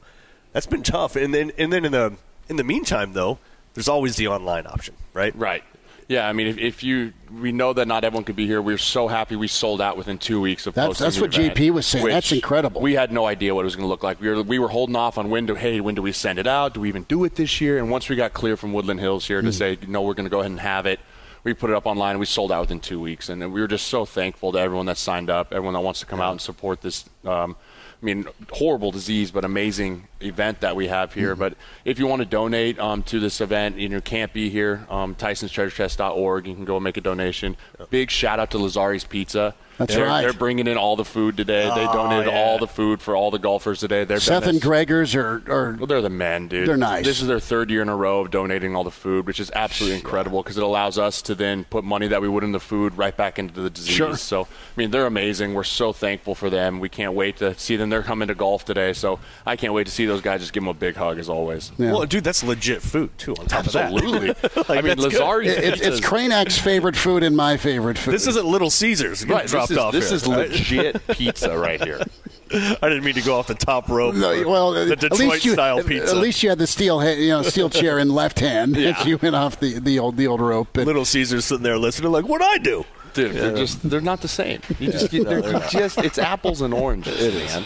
B: that's been tough. And then and then in the in the meantime, though, there's always the online option, right?
F: Right. Yeah, I mean, if, if you, we know that not everyone could be here. We're so happy we sold out within two weeks of
A: That's-
F: posting
A: that's what
F: event,
A: JP was saying. That's incredible.
F: We had no idea what it was going to look like. We were we were holding off on when do hey when do we send it out? Do we even do it this year? And once we got clear from Woodland Hills here to
A: Hmm.
F: say no, we're going to go ahead and have it. We put it up online. We sold out within two weeks, and we were just so thankful to everyone that signed up, everyone that wants to come out and support this. Um, I mean, horrible disease, but amazing event that we have
A: Mm-hmm.
F: here. But if you want to donate um, to this event, and you know, can't be here, um, Tyson'sTreasureChest.org. You can go and make a donation. Big shout out to Lazari's Pizza.
A: That's
F: they're,
A: right.
F: They're bringing in all the food today. they oh, donated
B: yeah.
F: all the food for all the golfers today. They're
A: Seth and Gregors are, are
F: well, they're the men, dude.
A: They're nice.
F: This is their third year in a row of donating all the food, which is absolutely incredible because it allows us to then put money that we would in the food right back into the disease.
A: Sure.
F: So, I mean, they're amazing. We're so thankful for them. We can't wait to see them. They're coming to golf today, so I can't wait to see those guys. Just give them a big hug as always.
A: Yeah.
B: Well, dude, that's legit food too. On top
F: Absolutely.
B: of that, absolutely. (laughs)
F: I mean,
B: that's good.
F: Lazari's
A: It- it's, it's
F: pizzas-
A: Kranak's favorite food and my favorite (laughs) food.
B: This isn't Little Caesars.
F: Right,
B: dropped
F: this is,
B: off
F: this
B: here,
F: is legit pizza right here. (laughs)
B: I didn't mean to go off the top rope.
A: No, well,
B: the
A: at
B: Detroit
A: least you,
B: style
A: at-
B: pizza.
A: At least you had the steel, you know, steel chair in left hand. (laughs)
F: Yeah.
A: you went off the, the old the old rope. But
B: Little Caesars sitting there listening, like, "What'd I do?"
F: Dude, they're just they're not the same. You just (laughs) get, they're just it's apples and oranges, man.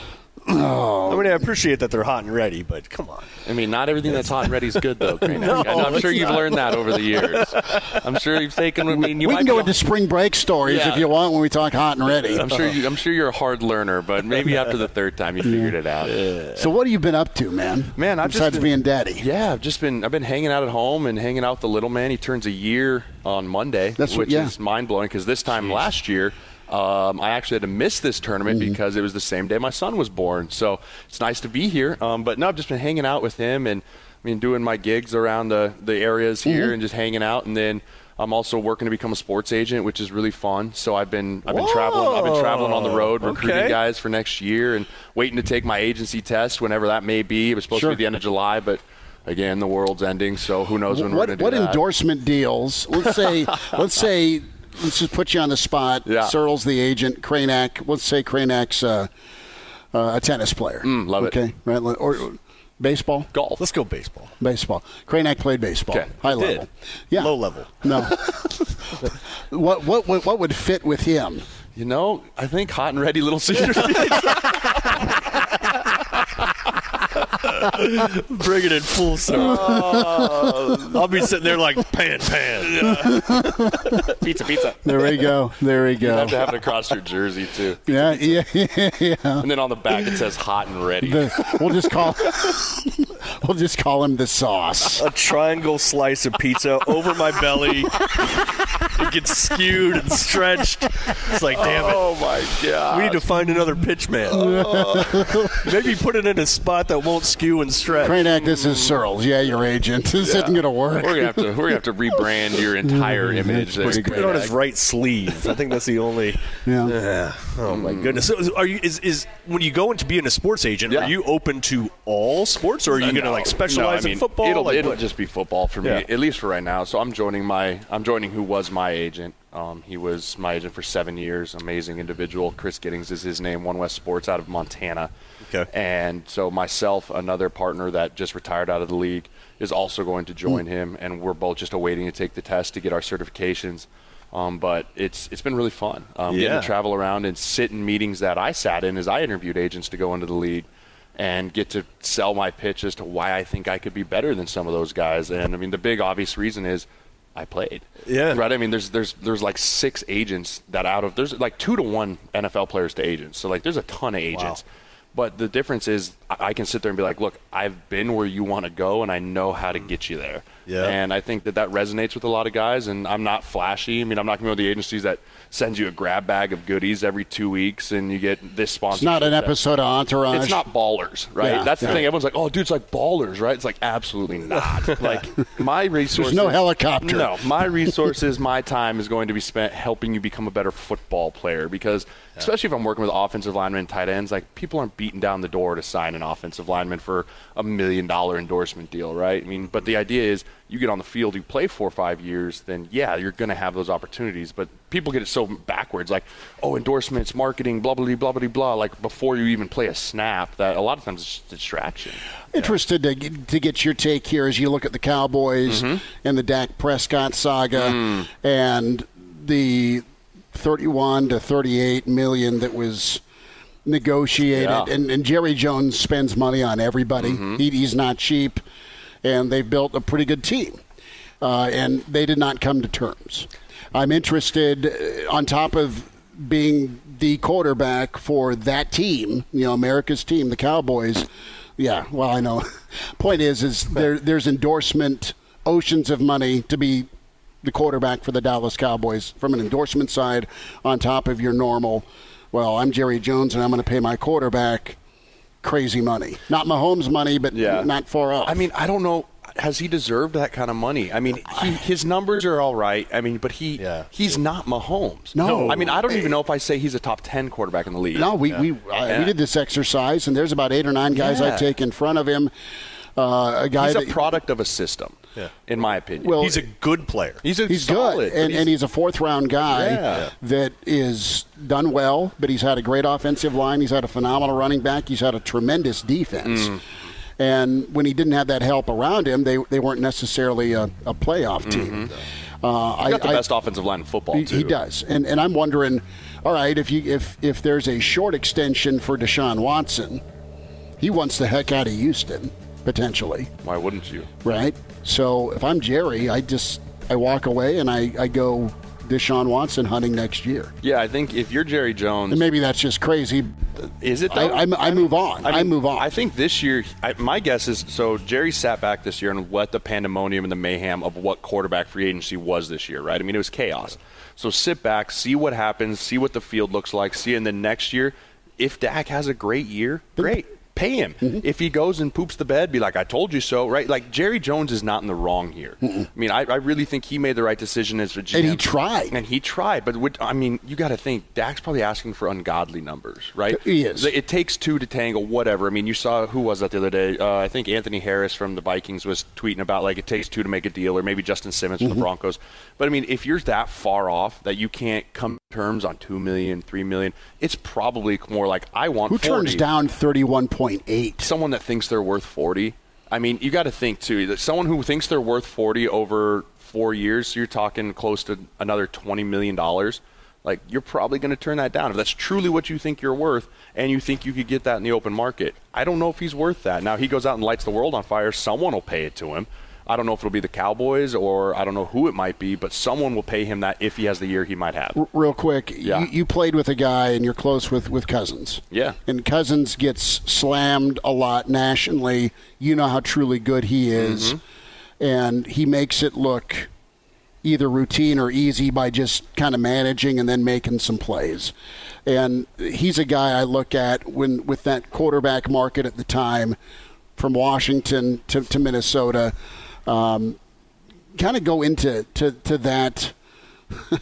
F: Oh.
B: I mean, I appreciate that they're hot and ready, but come on.
F: I mean, not everything that's hot and ready is good, though. Craig.
B: No,
F: I know- I'm sure
B: it's
F: you've
B: not.
F: learned that over the years. I'm sure you've taken. I mean, you
A: we can go into spring break stories
F: Yeah.
A: if you want when we talk hot and ready.
F: I'm sure. You, I'm sure you're a hard learner, but maybe after the third time you figured it out.
A: So what have you been up to, man?
F: Man, I've just
A: besides
F: been-
A: being daddy.
F: Yeah, I've just been I've been hanging out at home and hanging out with the little man. He turns a year on Monday,
A: That's what-
F: which
A: yeah.
F: is mind blowing because this time last year. Um, I actually had to miss this tournament
A: Mm-hmm.
F: because it was the same day my son was born. So it's nice to be here. Um, but no, I've just been hanging out with him and I mean doing my gigs around the the areas here
A: Mm-hmm.
F: and just hanging out. And then I'm also working to become a sports agent, which is really fun. So I've been I've been traveling I've been traveling on the road recruiting
B: Okay.
F: guys for next year and waiting to take my agency test whenever that may be. It was supposed
A: Sure.
F: to be the end of July, but again, the world's ending, so who knows when we're
A: What
F: going to do
A: what
F: that.
A: endorsement deals? Let's say (laughs) let's say let's just put you on the spot.
F: Yeah.
A: Sirles the agent, Kranak. Let's say Kranak's uh, uh, a tennis player.
F: Mm, love it.
A: okay, right? Or, or baseball.
F: Golf.
B: Let's go baseball.
A: Baseball. Kranak played baseball.
F: Okay.
A: High
B: Did.
A: level. Yeah.
B: Low level.
A: No. (laughs) (laughs) what, what what what would fit with him?
F: You know, I think hot and ready Little Caesars. (laughs) (laughs)
B: Bring it in full circle. Oh. I'll be sitting there like pan pan. (laughs)
F: pizza, pizza.
A: There we go. There we go.
F: You
A: go.
F: have to have it across your jersey too.
A: Yeah, yeah, yeah, (laughs) yeah.
F: And then on the back it says hot and ready.
A: The, we'll just call (laughs) we'll just call him the sauce.
B: A triangle slice of pizza over my belly. It gets skewed and stretched. It's like, damn it.
D: Oh my god!
B: We need to find another pitch man. (laughs) Maybe put it in a spot that won't skew and stretch.
A: Kranak, this is Sirles. Yeah, your agent. (laughs) This isn't going to work.
F: We're gonna have to we're gonna have to rebrand your entire mm-hmm. image. there.
A: pretty
B: Put it on his right sleeve. I think that's the only.
A: Yeah.
B: Yeah. Oh my goodness. So, are you is, is when you go into being a sports agent?
F: Yeah.
B: Are you open to all sports, or are you going to
F: No,
B: like
F: no,
B: specialize
F: I mean,
B: in football?
F: It'll,
B: Like,
F: it'll just be football for me,
B: Yeah.
F: at least for right now. So I'm joining my I'm joining who was my agent. Um, he was my agent for seven years. Amazing individual. Chris Giddings is his name. One West Sports out of Montana.
B: Okay.
F: And so myself, another partner that just retired out of the league, is also going to join
B: Hmm.
F: him, and we're both just awaiting to take the test to get our certifications. Um, but it's it's been really fun um, getting
B: Yeah.
F: to travel around and sit in meetings that I sat in as I interviewed agents to go into the league and get to sell my pitch as to why I think I could be better than some of those guys. And I mean, the big obvious reason is I played.
B: Yeah.
F: Right. I mean, there's there's there's like six agents that out of there's like two to one NFL players to agents. So like there's a ton of agents. Wow. But the difference is, I I can sit there and be like, "Look, I've been where you want to go, and I know how to mm. get you there."
B: Yeah.
F: And I think that that resonates with a lot of guys. And I'm not flashy. I mean, I'm not going to be the agencies that sends you a grab bag of goodies every two weeks, and you get this sponsor.
A: It's not an episode of Entourage.
F: It's not ballers, right?
A: Yeah,
F: That's the
A: yeah.
F: thing. Everyone's like, "Oh, dude, it's like ballers, right?" It's like absolutely not. (laughs) like my resources.
A: There's no helicopter.
F: No, my (laughs) resources, my time is going to be spent helping you become a better football player. Because especially if I'm working with offensive linemen and tight ends, like people aren't beating down the door to sign an offensive lineman for a million dollar endorsement deal, right? I mean, but the idea is you get on the field, you play four or five years, then yeah, you're going to have those opportunities. But people get it so backwards, like, oh, endorsements, marketing, blah, blah, blah, blah, blah, like before you even play a snap, that a lot of times it's just a distraction.
A: Interested to get, to get your take here as you look at the Cowboys
F: Mm-hmm.
A: and the Dak Prescott saga
F: Mm.
A: and the 31 to 38 million that was negotiated.
F: Yeah.
A: And, and Jerry Jones spends money on everybody.
F: Mm-hmm.
A: He, he's not cheap, and they've built a pretty good team. Uh, and they did not come to terms. I'm interested, uh, on top of being the quarterback for that team, you know, America's team, the Cowboys. Yeah, well, I know. (laughs) Point is, is there there's endorsement, oceans of money to be the quarterback for the Dallas Cowboys from an endorsement side, on top of your normal. Well, I'm Jerry Jones, and I'm going to pay my quarterback crazy money, not Mahomes money, but
F: Yeah.
A: not far off.
F: I mean, I don't know. Has he deserved that kind of money? I mean, he, his numbers are all right. I mean, but he
B: Yeah.
F: he's not Mahomes.
A: No.
F: I mean, I don't even know if I say he's a top ten quarterback in the league.
A: No, we we, uh,
F: Yeah.
A: we did this exercise, and there's about eight or nine guys
F: Yeah.
A: I take in front of him. Uh, a guy
F: he's a
A: that,
F: product of a system,
B: Yeah.
F: in my opinion.
A: Well,
B: He's a good player.
F: he's a
A: he's
F: solid,
A: good, and, and he's a fourth round guy
F: Yeah.
A: that is done well. But he's had a great offensive line. He's had a phenomenal running back. He's had a tremendous defense.
F: Mm.
A: And when he didn't have that help around him, they they weren't necessarily a, a playoff team. Uh,
F: He's got the
A: I- I-
F: best offensive line in football
A: He,
F: too.
A: he does, and and I'm wondering, all right, if you if if there's a short extension for Deshaun Watson, he wants the heck out of Houston potentially,
F: Why wouldn't you?
A: right? So if I'm Jerry, I just I walk away and I I go Deshaun Watson hunting next year.
F: Yeah, I think if you're Jerry Jones,
A: And maybe that's just crazy.
F: Is it?
A: I,
F: Though?
A: I, I move on. I,
F: mean,
A: move on.
F: I think this year, I, my guess is so. Jerry sat back this year and let the pandemonium and the mayhem of what quarterback free agency was this year. Right? I mean, it was chaos. So sit back, see what happens, see what the field looks like, see, in the next year, if Dak has a great year, great. Pay him.
A: Mm-hmm.
F: If he goes and poops the bed, be like, I told you so, right? Like, Jerry Jones is not in the wrong here. I mean, I, I really think he made the right decision as a GM.
A: And he tried.
F: And he tried. But, with, I mean, you got to think, Dak's probably asking for ungodly numbers, right?
A: He is.
F: It takes two to tangle, whatever. I mean, you saw who was that the other day? Uh, I think Anthony Harris from the Vikings was tweeting about like it takes two to make a deal, or maybe Justin Simmons
A: Mm-hmm.
F: from the Broncos. But I mean, if you're that far off that you can't come terms on two million, three million, it's probably more like I want.
A: Who
F: 40.
A: turns down thirty one point eight?
F: someone that thinks they're worth forty? I mean, you got to think too that someone who thinks they're worth forty over four years, so you're talking close to another twenty million dollars. like you're probably going to turn that down if that's truly what you think you're worth and you think you could get that in the open market. I don't know if he's worth that. Now he goes out and lights the world on fire, someone will pay it to him. I don't know if it'll be the Cowboys or I don't know who it might be, but someone will pay him that if he has the year he might have.
A: Real quick,
F: Yeah.
A: you, you played with a guy and you're close with, with Cousins.
F: Yeah.
A: And Cousins gets slammed a lot nationally. You know how truly good he is.
F: Mm-hmm.
A: And he makes it look either routine or easy by just kind of managing and then making some plays. And he's a guy I look at when with that quarterback market at the time from Washington to, to Minnesota. Um, kind of go into to, to that (laughs)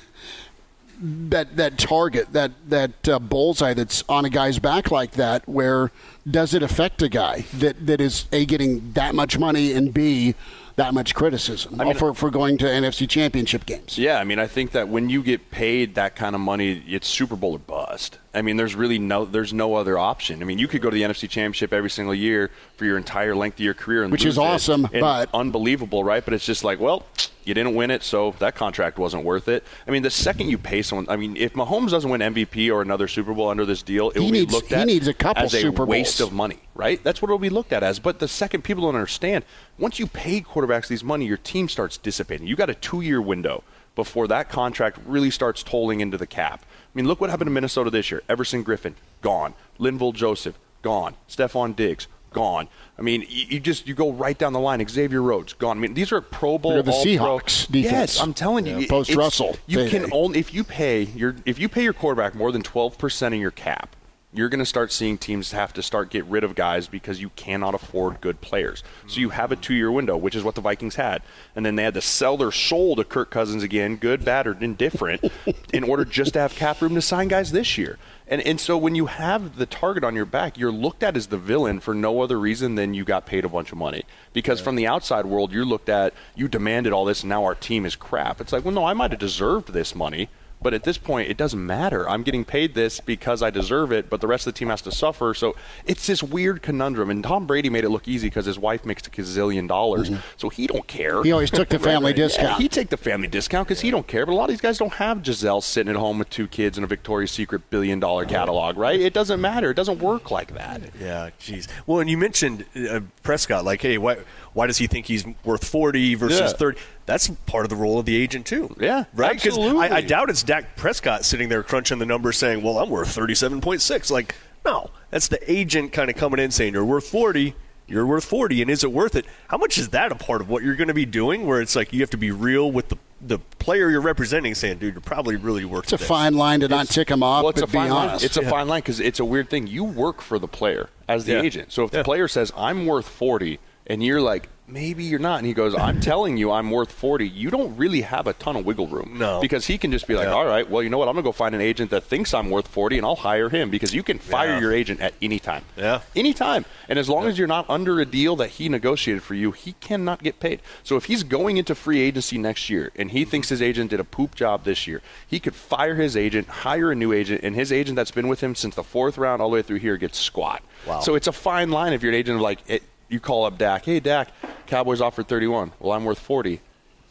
A: that that target, that that uh, bullseye that's on a guy's back like that, where does it affect a guy that, that is a getting that much money and b that much criticism
F: I mean-
A: for for going to NFC Championship games?
F: Yeah, I mean, I think that when you get paid that kind of money, it's Super Bowl or bust. I mean, there's really no, there's no other option. I mean, you could go to the NFC Championship every single year for your entire length of your career, and
A: Which is awesome, but-
F: unbelievable, right? But it's just like, well, you didn't win it, so that contract wasn't worth it. I mean, the second you pay someone, I mean, if Mahomes doesn't win MVP or another Super Bowl under this deal, it
A: He
F: will
A: needs-
F: be looked at
A: needs a couple
F: as a
A: Super
F: waste
A: Bowls.
F: of money, right? That's what it'll be looked at as. But the second people don't understand, once you pay quarterbacks these money, your team starts dissipating. You got a two-year window before that contract really starts tolling into the cap. I mean, look what happened to Minnesota this year. Everson Griffen gone, Linval Joseph gone, Stefon Diggs gone. I mean, you, you just you go right down the line. Xavier Rhodes gone. I mean, these are Pro Bowl.
A: They're the Seahawks defense.
F: Yes, I'm telling you.
A: Yeah, post Russell
F: You
A: payday.
F: can only if you pay your if you pay your quarterback more than 12 percent of your cap you're going to start seeing teams have to start get rid of guys because you cannot afford good players. So you have a two-year window, which is what the Vikings had, and then they had to sell their soul to Kirk Cousins again, good, bad, or indifferent, (laughs) in order just to have cap room to sign guys this year. And and so when you have the target on your back, you're looked at as the villain for no other reason than you got paid a bunch of money. Because from the outside world, you're looked at, you demanded all this, and now our team is crap. It's like, well, no, I might have deserved this money. But at this point, it doesn't matter. I'm getting paid this because I deserve it, but the rest of the team has to suffer. So it's this weird conundrum. And Tom Brady made it look easy because his wife makes a gazillion dollars, so he don't care.
A: He always took the (laughs) family
F: Yeah,
A: discount.
F: he take the family discount because he don't care. But a lot of these guys don't have Gisele sitting at home with two kids and a Victoria's Secret billion dollar catalog, right? It doesn't matter. It doesn't work like that.
B: Yeah, jeez. Well, and you mentioned uh, Prescott, like, hey, why why does he think he's worth forty versus
F: Yeah.
B: thirty? That's part of the role of the agent too.
F: Yeah,
B: right. Because
F: absolutely.
B: I, I doubt it's Dak Prescott sitting there crunching the numbers, saying, "Well, I'm worth thirty-seven point six. Like, no, that's the agent kind of coming in saying you're worth forty. You're worth forty, and is it worth it? How much is that a part of what you're going to be doing? Where it's like you have to be real with the the player you're representing, saying, "Dude, you're probably really worth."
A: It's a
B: this.
A: fine line to not tick him off,
F: Well, it's
A: but
F: a
A: be
F: fine line.
A: honest.
F: It's a fine line because it's a weird thing. You work for the player as the
B: Yeah.
F: agent. So if the
B: Yeah.
F: player says I'm worth forty, and you're like maybe you're not, and he goes I'm telling you I'm worth forty, you don't really have a ton of wiggle room.
B: No.
F: because he can just be like,
B: Yeah.
F: all right, well you know what, I'm gonna go find an agent that thinks I'm worth forty, and I'll hire him because you can fire
B: Yeah.
F: your agent at any time.
B: Yeah.
F: anytime. And as long as you're not under a deal that he negotiated for you, he cannot get paid. So if he's going into free agency next year and he thinks his agent did a poop job this year, he could fire his agent, hire a new agent, and his agent that's been with him since the fourth round all the way through here gets squat.
B: Wow.
F: So it's a fine line if you're an agent of like it, you call up Dak, hey Dak, Cowboys offered 31. Well, I'm worth 40.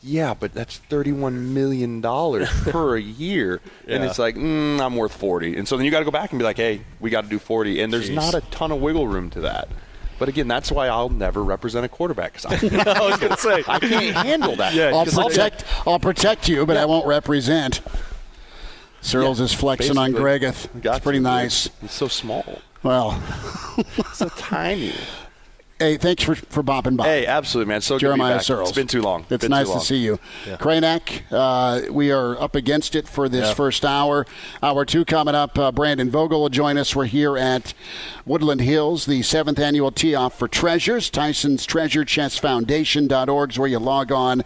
F: Yeah, but that's thirty-one million dollars (laughs) per year, and it's like mm, I'm worth forty, and so then you got to go back and be like, "Hey, we got to do 40. and there's
B: Jeez.
F: not a ton of wiggle room to that. But again, that's why I'll never represent a quarterback because (laughs) I,
B: I was going to say.
F: I can't handle that.
B: Yeah,
A: I'll
F: 'Cause I'll
A: protect. I'll protect you, but I won't represent. Sirles
F: Yeah,
A: is flexing on
F: basically.
A: Gregath.
F: Got
A: It's pretty
F: to,
A: nice.
F: He's so small,
A: Well, (laughs)
F: so tiny.
A: Hey, thanks for for bopping by.
F: Hey, absolutely, man. So
A: Jeremiah
F: good to be back.
A: Sirles.
F: It's been too long.
A: It's
F: Been
A: nice
F: too
A: to see you. Kranak, uh, we are up against it for this
B: Yeah.
A: first hour. Hour two coming up. Uh, Brandon Vogel will join us. We're here at Woodland Hills, the seventh annual tee off for treasures. Tyson's Treasure Chest Foundation.org is where you log on.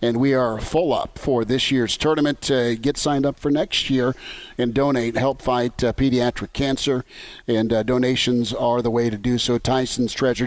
A: And we are full up for this year's tournament. Uh, get signed up for next year and donate. Help fight uh, pediatric cancer. And uh, donations are the way to do so. Tyson's Treasure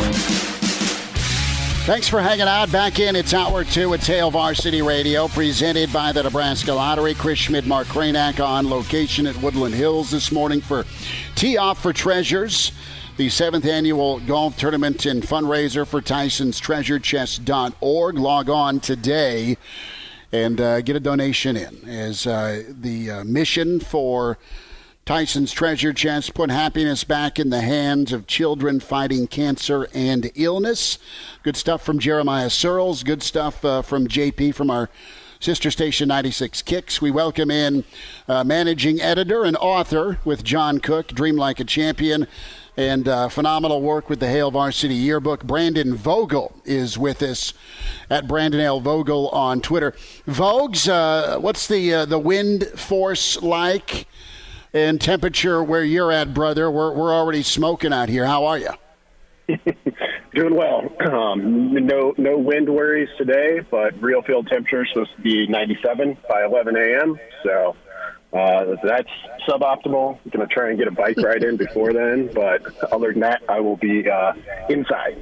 A: Thanks for hanging out. Back in, it's Hour 2 at Hail Varsity Radio, presented by the Nebraska Lottery. Chris Schmidt, Mark Kranak on location at Woodland Hills this morning for Tee Off for Treasures, the seventh annual golf tournament and fundraiser for Tyson's TreasureChest.org. Log on today and uh, get a donation in as uh, the uh, mission for Tyson's Treasure Chest put happiness back in the hands of children fighting cancer and illness. Good stuff from Jeremiah Sirles. Good stuff uh, from JP from our sister station 96 Kicks. We welcome in uh, managing editor and author with John Cook, Dream Like a Champion, and uh, phenomenal work with the Hail Varsity Yearbook. Brandon Vogel is with us at Brandon L. Vogel on Twitter. Vogues, uh, what's the uh, the wind force like? And temperature where you're at, brother. We're, we're already smoking out here. How are you? (laughs)
G: Doing well. Um, no no wind worries today, but real field temperature is supposed to be 97 by 11 a.m. So uh, that's suboptimal. I'm going to try and get a bike ride in before then, but other than that, I will be uh, inside.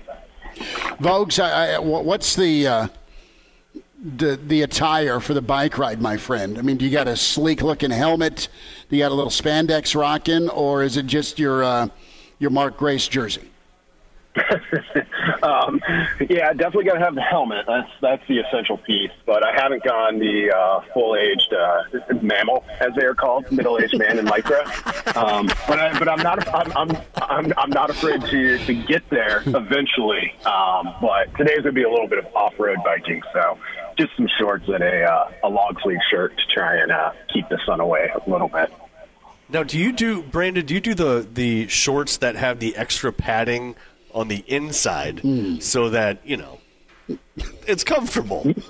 A: Vogues, I, I, what's the uh, the the attire for the bike ride, my friend? I mean, do you got a sleek looking helmet? Do you got a little spandex rocking, or is it just your uh, your Mark Grace jersey? (laughs)
G: um, yeah, definitely got to have the helmet. That's that's the essential piece. But I haven't gone the uh, full aged uh, MAMIL, as they are called, middle aged man in lycra. (laughs) Um, but I, but I'm not I'm, I'm I'm I'm not afraid to to get there eventually. Um, but today's gonna be a little bit of off road biking, so just some shorts and a uh, a long sleeve shirt to try and uh, keep the sun away a little bit.
B: Now, do you do Brandon? Do you do the the shorts that have the extra padding on the inside
A: Hmm.
B: so that you know it's comfortable? (laughs)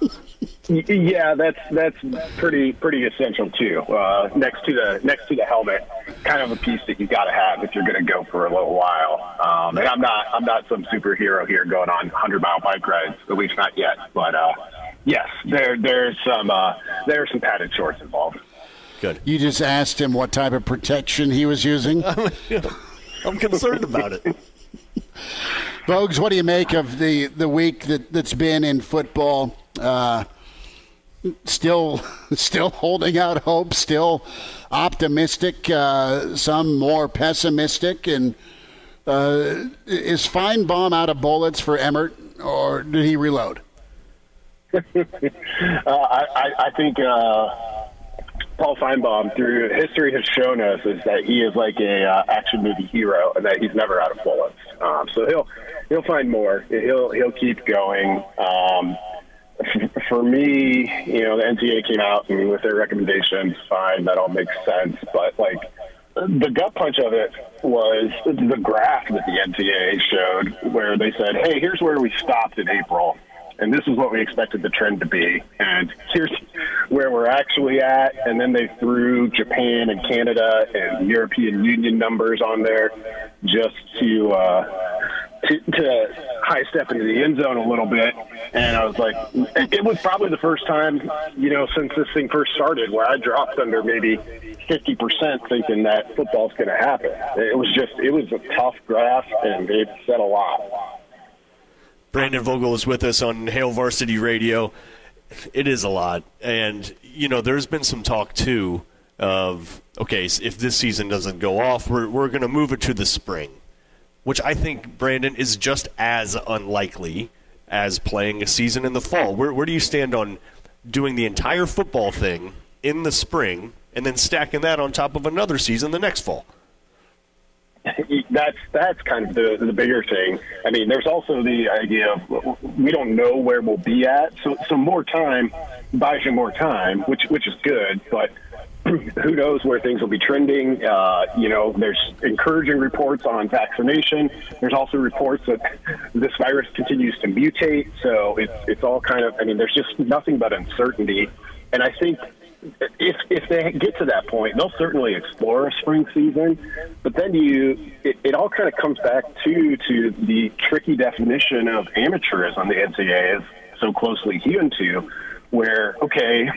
G: Yeah, that's that's pretty pretty essential too. Uh, next to the next to the helmet, kind of a piece that you got to have if you're going to go for a little while. Um, and I'm not I'm not some superhero here going on 100 mile bike rides, at least not yet. But uh, yes, there there's some uh, there are some padded shorts involved.
B: Good.
A: You just asked him what type of protection he was using. (laughs)
B: I'm concerned about it. (laughs)
A: Vogues, what do you make of the, the week that, that's been in football? Uh, still, (laughs) still holding out hope. Still optimistic. Uh, some more pessimistic. And uh, is Finebaum out of bullets for Emmert, or did he reload? (laughs)
G: uh, I, I, think uh, Paul Finebaum, through history, has shown us is that he is like a uh, action movie hero, and that he's never out of bullets. Um, so he'll he'll find more. He'll he'll keep going. Um, for me, you know, the NCAA came out and with their recommendations, fine, that all makes sense. But like the gut punch of it was the graph that the NCAA showed, where they said, "Hey, here's where we stopped in April." And this is what we expected the trend to be. And here's where we're actually at. And then they threw Japan and Canada and European Union numbers on there just to uh, to, to high step into the end zone a little bit. And I was like, it, was probably the first time, you know, since this thing first started where I dropped under maybe 50% thinking that football's going to happen. It was just, it was a tough graph and it said a lot.
B: Brandon Vogel is with us on Hail Varsity Radio. It is a lot, and you know, there's been some talk too of okay, if this season doesn't go off, we're we're going to move it to the spring, which I think Brandon is just as unlikely as playing a season in the fall. Where where do you stand on doing the entire football thing in the spring and then stacking that on top of another season the next fall? (laughs)
G: that's that's kind of the the bigger thing. I mean, there's also the idea of we don't know where we'll be at, so so more time buys you more time, which which is good, but. (clears throat) Who knows where things will be trending? Uh, you know, there's encouraging reports on vaccination. There's also reports that (laughs) this virus continues to mutate. So it's it's all kind of. I mean, there's just nothing but uncertainty. And I think if if they get to that point, they'll certainly explore a spring season. But then you, it, it all kind of comes back to to the tricky definition of amateurism the NCAA is so closely hewn to, where okay,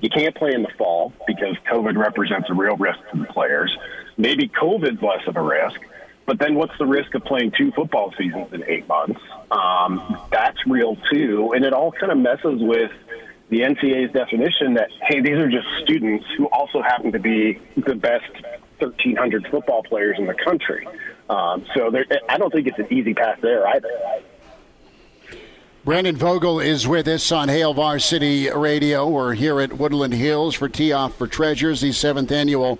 G: You can't play in the fall because COVID represents a real risk to the players. Maybe COVID's less of a risk, but then what's the risk of playing two football seasons in eight months? Um, that's real too, and it all kind of messes with the NCAA's definition that hey, these are just students who also happen to be the best 1,300 football players in the country. Um, so I don't think it's an easy path there either.
A: Brandon Vogel is with us on Hail Varsity Radio. We're here at Woodland Hills for Tee Off for Treasures, the seventh annual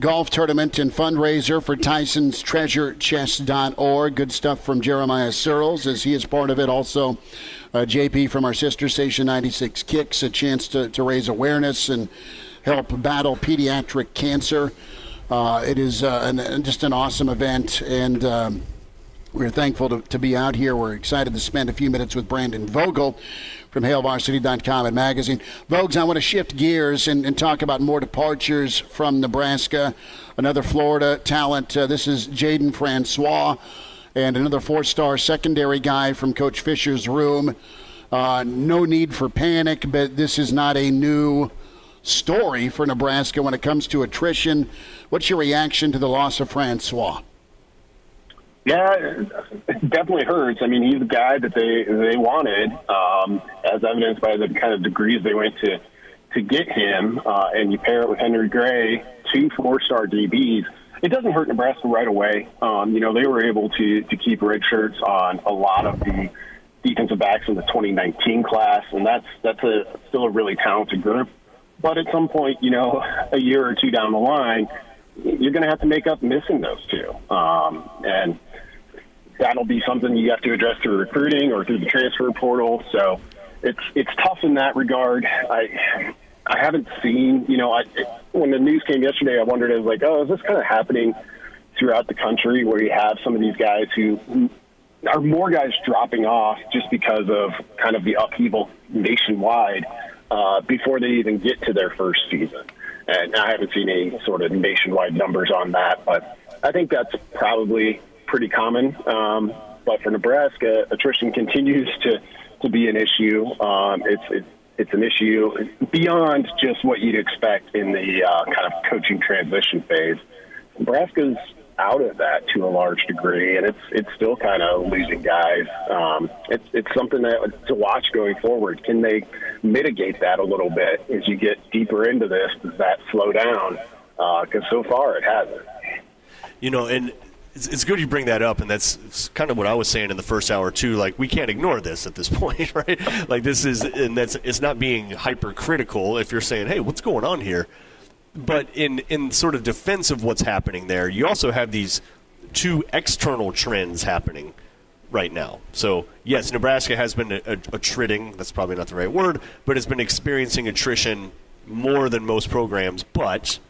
A: golf tournament and fundraiser for Tyson's Treasure Chest.org. Good stuff from Jeremiah Sirles as he is part of it. Also, JP from our sister station 96 Kicks, a chance to, to raise awareness and help battle pediatric cancer. Uh, it is uh, an, just an awesome event, and um, we're thankful to, to be out here. We're excited to spend a few minutes with Brandon Vogel from HailVarsity.com and magazine. Vogues, I want to shift gears and, and, talk about more departures from Nebraska. Another Florida talent. Uh, this is Jaiden Francois, and another four-star secondary guy from Coach Fisher's room. Uh, no need for panic, but this is not a new story for Nebraska when it comes to attrition. What's your reaction to the loss of Francois?
G: Yeah, it definitely hurts. I mean, he's the guy that they they wanted, um, as evidenced by the kind of degrees they went to to get him. Uh, and you pair it with Henry Gray, two four star DBs. It doesn't hurt Nebraska right away. Um, you know, they were able to to keep red shirts on a lot of the defensive backs in the 2019 class, and that's that's a still a really talented group. But at some point, you know, a year or two down the line, you're going to have to make up missing those two. Um, and that'll be something you have to address through recruiting or through the transfer portal. So it's it's tough in that regard. I I haven't seen, you know, I when the news came yesterday, I wondered, I was like, oh, is this kind of happening throughout the country where you have some of these guys who are more guys dropping off just because of kind of the upheaval nationwide uh, before they even get to their first season. And I haven't seen any sort of nationwide numbers on that, but I think that's probably pretty common. Um, but for Nebraska, attrition continues to, to be an issue. Um, it's, it's it's an issue beyond just what you'd expect in the uh, kind of coaching transition phase. Nebraska's out of that to a large degree, and it's it's still kind of losing guys. Um, it's it's something that to watch going forward. Can they mitigate that a little bit as you get deeper into this? Does that slow down? Because uh, so far it hasn't.
B: You know, and it's, it's good you bring that up, and that's kind of what I was saying in the first hour too. Like we can't ignore this at this (laughs) point, right? Like this is, and that's it's not being hypercritical. If you're saying, "Hey, what's going on here?" But in in sort of defense of what's happening there, you also have these two external trends happening right now. So yes, Nebraska has been attriting. That's probably not the right word, but it's been experiencing attrition more than most programs. But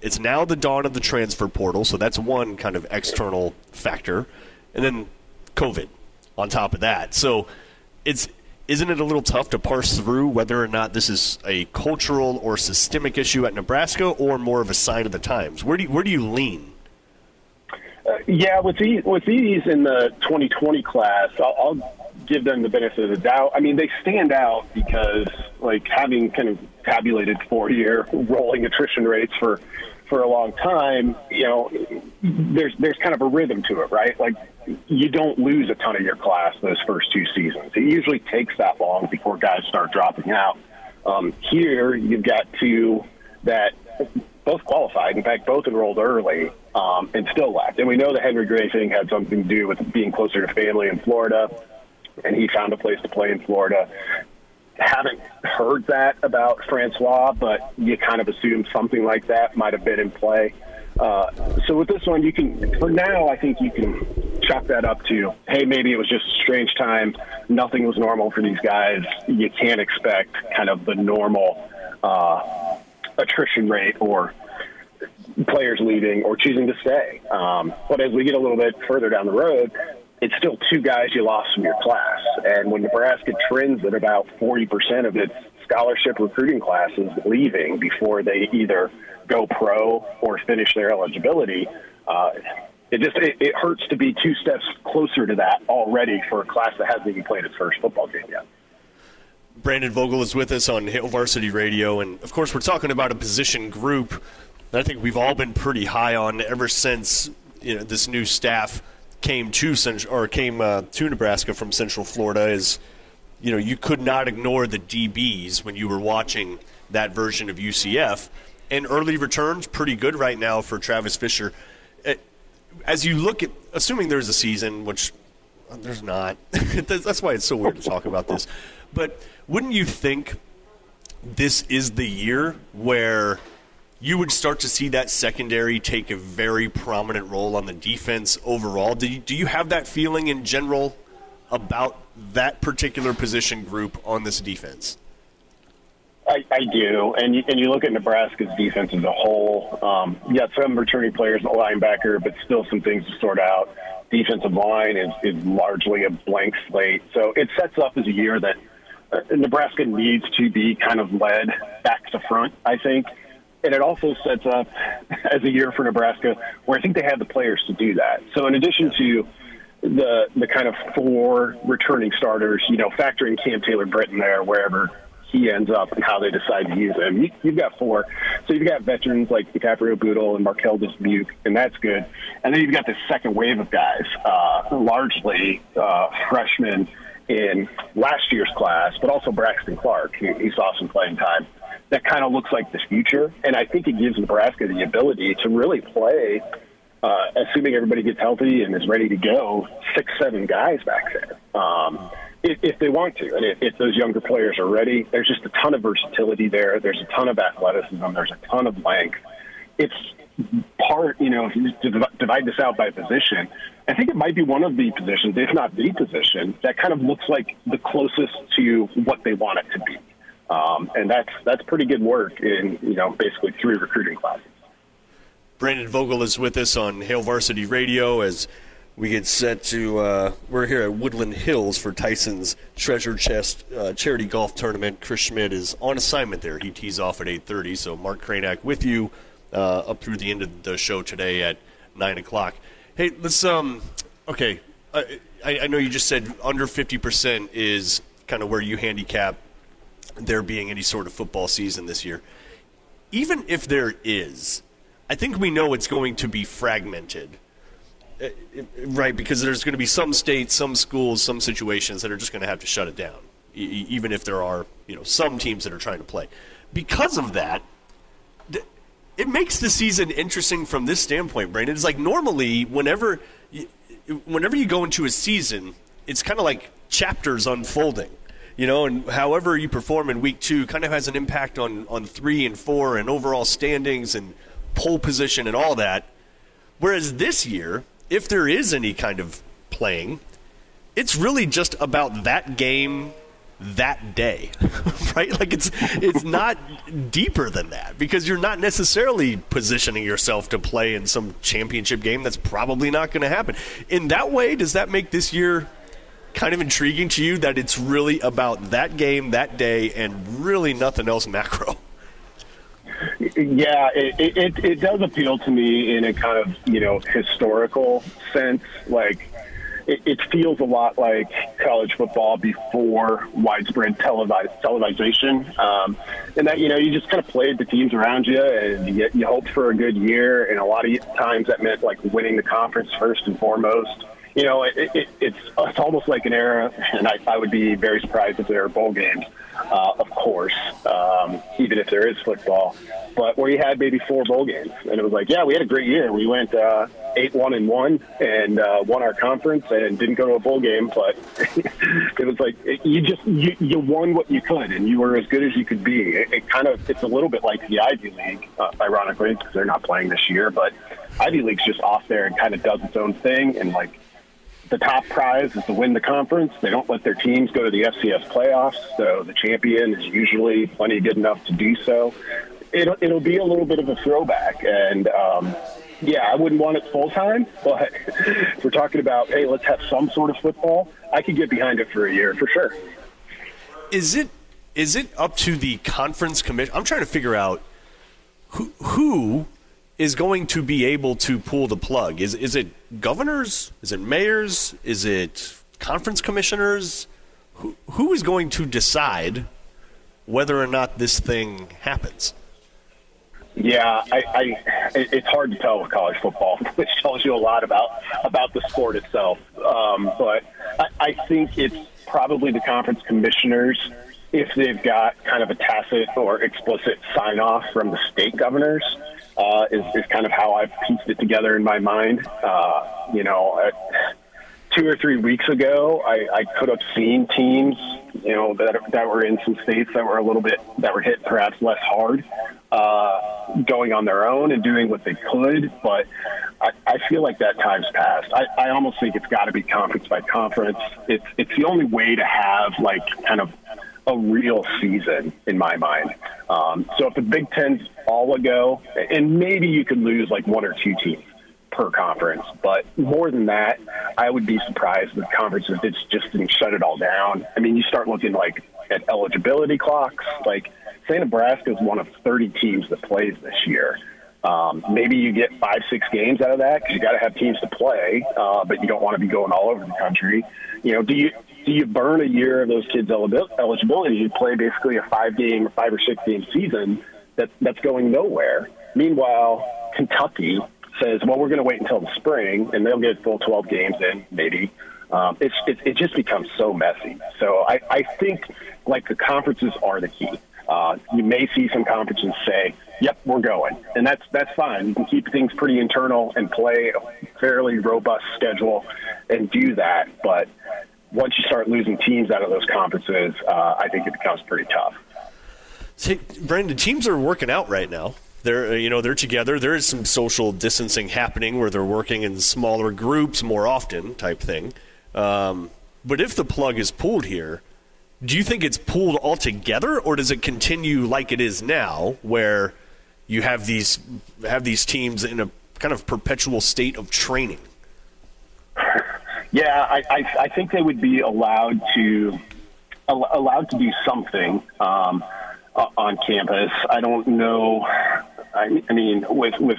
B: it's now the dawn of the transfer portal, so that's one kind of external factor, and then COVID on top of that. So it's isn't it a little tough to parse through whether or not this is a cultural or systemic issue at Nebraska, or more of a sign of the times? Where do you, where do you lean?
G: Uh, yeah, with these with these in the 2020 class, I'll, I'll give them the benefit of the doubt. I mean, they stand out because, like, having kind of tabulated four-year (laughs) rolling attrition rates for for a long time, you know, there's there's kind of a rhythm to it, right? Like, you don't lose a ton of your class those first two seasons. It usually takes that long before guys start dropping out. Um, here, you've got two that both qualified. In fact, both enrolled early um, and still left. And we know the Henry Gray thing had something to do with being closer to family in Florida and he found a place to play in Florida. Haven't heard that about Francois, but you kind of assume something like that might have been in play. Uh, so with this one, you can, for now, I think you can chalk that up to, hey, maybe it was just a strange time. Nothing was normal for these guys. You can't expect kind of the normal uh, attrition rate or players leaving or choosing to stay. Um, but as we get a little bit further down the road, it's still two guys you lost from your class. And when Nebraska trends at about 40% of its scholarship recruiting classes leaving before they either go pro or finish their eligibility, uh, it just it, it hurts to be two steps closer to that already for a class that hasn't even played its first football game yet.
B: Brandon Vogel is with us on Hail Varsity Radio, and of course, we're talking about a position group that I think we've all been pretty high on ever since you know this new staff came to Central, or came uh, to Nebraska from Central Florida. Is you know you could not ignore the DBs when you were watching that version of UCF, and early returns pretty good right now for Travis Fisher. Uh, As you look at, assuming there's a season, which there's not. (laughs) That's why it's so weird to talk about this. But wouldn't you think this is the year where you would start to see that secondary take a very prominent role on the defense overall? Do you, do you have that feeling in general about that particular position group on this defense?
G: I, I do, and you, and you look at Nebraska's defense as a whole. Um, you got some returning players, a linebacker, but still some things to sort out. Defensive line is, is largely a blank slate, so it sets up as a year that uh, Nebraska needs to be kind of led back to front. I think, and it also sets up (laughs) as a year for Nebraska where I think they have the players to do that. So in addition to the the kind of four returning starters, you know, factoring Cam Taylor Britt in there wherever he ends up and how they decide to use him. You, you've got four. So you've got veterans like Dicaprio Bootle and Marquel Dismuke, and that's good. And then you've got this second wave of guys, uh, largely uh, freshmen in last year's class, but also Braxton Clark, who he saw some playing time. That kind of looks like the future, and I think it gives Nebraska the ability to really play, uh, assuming everybody gets healthy and is ready to go, six, seven guys back there. Um, if, if they want to, and if, if those younger players are ready, there's just a ton of versatility there. There's a ton of athleticism. There's a ton of length. It's part, you know, if you divide this out by position, I think it might be one of the positions, if not the position, that kind of looks like the closest to what they want it to be. Um, and that's that's pretty good work in you know basically three recruiting classes.
B: Brandon Vogel is with us on Hail Varsity Radio as we get set to. Uh, we're here at Woodland Hills for Tyson's Treasure Chest uh, Charity Golf Tournament. Chris Schmidt is on assignment there. He tees off at 8:30. So Mark Kranak with you uh, up through the end of the show today at nine o'clock. Hey, let's um. Okay, I, I know you just said under 50% is kind of where you handicap there being any sort of football season this year. Even if there is, I think we know it's going to be fragmented. Uh, Right, because there's going to be some states, some schools, some situations that are just going to have to shut it down, even if there are, you know, some teams that are trying to play. Because of that, it makes the season interesting from this standpoint, Brandon. It's like normally, whenever, whenever you go into a season, it's kind of like chapters unfolding you know, and however you perform in week two kind of has an impact on, on three and four and overall standings and pole position and all that. Whereas this year, if there is any kind of playing, it's really just about that game that day, (laughs) right? Like it's it's not deeper than that because you're not necessarily positioning yourself to play in some championship game that's probably not going to happen. In that way, does that make this year kind of intriguing to you that it's really about that game that day and really nothing else macro?
G: Yeah, it, it, it does appeal to me in a kind of, you know, historical sense. Like, it, it feels a lot like college football before widespread televised, televisation. Um, and that, you know, you just kind of played the teams around you and you, you hoped for a good year. And a lot of times that meant, like, winning the conference first and foremost you know, it, it, it's it's almost like an era, and I, I would be very surprised if there are bowl games, uh, of course, um, even if there is football. But where you had maybe four bowl games, and it was like, yeah, we had a great year. We went uh, eight one and one, and uh, won our conference, and didn't go to a bowl game. But (laughs) it was like you just you, you won what you could, and you were as good as you could be. It, it kind of it's a little bit like the Ivy League, uh, ironically, because they're not playing this year, but. Ivy League's just off there and kind of does its own thing, and like the top prize is to win the conference. They don't let their teams go to the FCS playoffs, so the champion is usually plenty good enough to do so. It'll, it'll be a little bit of a throwback, and um, yeah, I wouldn't want it full time, (laughs) but if we're talking about hey, let's have some sort of football, I could get behind it for a year for sure.
B: Is it is it up to the conference commission? I'm trying to figure out who who is going to be able to pull the plug. Is is it governors? Is it mayors? Is it conference commissioners? who, who is going to decide whether or not this thing happens?
G: Yeah, I, I it's hard to tell with college football, (laughs) which tells you a lot about about the sport itself. Um, but I, I think it's probably the conference commissioners if they've got kind of a tacit or explicit sign off from the state governors. Uh, is, is kind of how I've pieced it together in my mind. Uh, you know, two or three weeks ago, I, I could have seen teams, you know, that that were in some states that were a little bit that were hit perhaps less hard, uh, going on their own and doing what they could. But I, I feel like that time's passed. I, I almost think it's got to be conference by conference. It's it's the only way to have like kind of a real season in my mind. Um, so if the Big Ten's all a go, and maybe you could lose like one or two teams per conference. But more than that, I would be surprised if conferences just didn't shut it all down. I mean, you start looking like at eligibility clocks. Like, say Nebraska is one of 30 teams that plays this year. Um, maybe you get five, six games out of that because you got to have teams to play, uh, but you don't want to be going all over the country. You know, do you do you burn a year of those kids' eligibility? You play basically a five game five or six game season that that's going nowhere. Meanwhile, Kentucky says, well, we're going to wait until the spring, and they'll get full 12 games in, maybe. Um, it's, it, it just becomes so messy. So I, I think, like, the conferences are the key. Uh, you may see some conferences say, yep, we're going. And that's, that's fine. You can keep things pretty internal and play a fairly robust schedule and do that. But once you start losing teams out of those conferences, uh, I think it becomes pretty tough.
B: See, Brandon, teams are working out right now. They're uh, you know they're together. There is some social distancing happening where they're working in smaller groups more often, type thing. Um, but if the plug is pulled here, do you think it's pulled altogether, or does it continue like it is now, where you have these have these teams in a kind of perpetual state of training?
G: Yeah, I, I, I think they would be allowed to allowed to do something um, on campus. I don't know. I, I mean, with with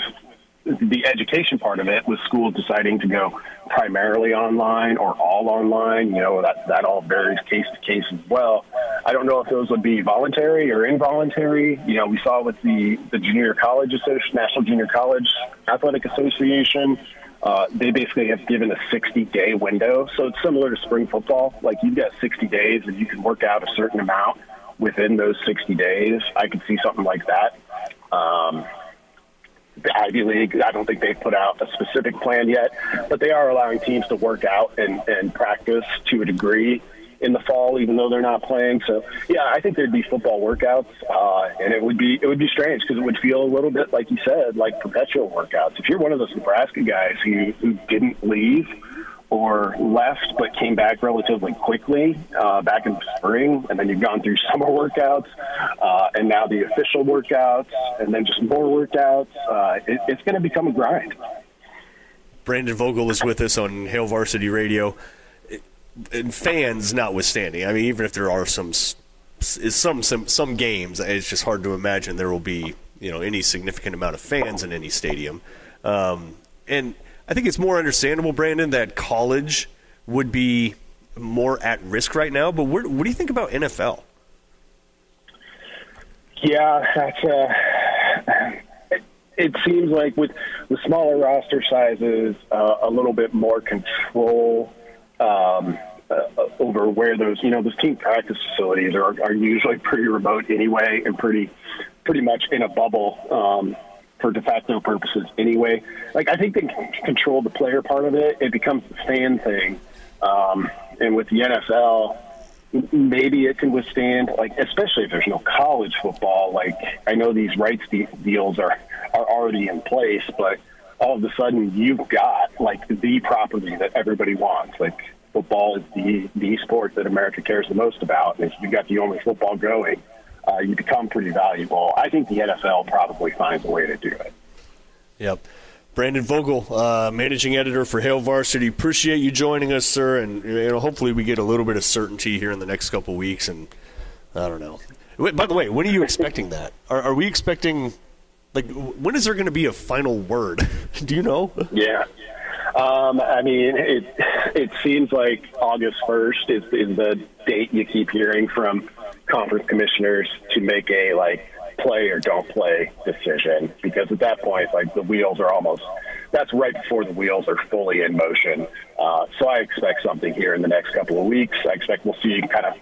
G: the education part of it, with schools deciding to go primarily online or all online, you know, that that all varies case to case as well. I don't know if those would be voluntary or involuntary. You know, we saw with the the Junior College Association, National Junior College Athletic Association. Uh, they basically have given a 60 day window. So it's similar to spring football. Like you've got 60 days and you can work out a certain amount within those 60 days. I could see something like that. Um, the Ivy League, I don't think they've put out a specific plan yet, but they are allowing teams to work out and, and practice to a degree in the fall, even though they're not playing. So, yeah, I think there'd be football workouts, uh, and it would be it would be strange because it would feel a little bit like you said, like perpetual workouts. If you're one of those Nebraska guys who who didn't leave or left but came back relatively quickly uh, back in the spring, and then you've gone through (laughs) summer workouts, uh, and now the official workouts, and then just more workouts. Uh, it, it's going to become a grind.
B: Brandon Vogel is with us on Hail Varsity Radio. And fans notwithstanding, I mean, even if there are some some some some games, it's just hard to imagine there will be you know any significant amount of fans in any stadium. Um, and I think it's more understandable, Brandon, that college would be more at risk right now. But what, what do you think about NFL?
G: Yeah, that's uh, it, it seems like with the smaller roster sizes, uh, a little bit more control um, uh, over where those you know those team practice facilities are are usually pretty remote anyway, and pretty pretty much in a bubble. Um, for de facto purposes, anyway. Like I think they control the player part of it. It becomes the fan thing, um, and with the NFL, maybe it can withstand like especially if there's no college football like i know these rights de- deals are are already in place but all of a sudden you've got like the property that everybody wants like football is the the sport that america cares the most about and if you've got the only football going uh, you become pretty valuable i think the nfl probably finds a way to do it
B: Yep. Brandon Vogel, uh, managing editor for Hail Varsity. Appreciate you joining us, sir. And you know, hopefully we get a little bit of certainty here in the next couple weeks. And I don't know. Wait, by the way, when are you expecting that? Are, are we expecting like when is there going to be a final word? (laughs) Do you know?
G: Yeah. Um, I mean, it it seems like August first is is the date you keep hearing from conference commissioners to make a like play or don't play decision because at that point, like the wheels are almost. That's right before the wheels are fully in motion. Uh, so I expect something here in the next couple of weeks. I expect we'll see kind of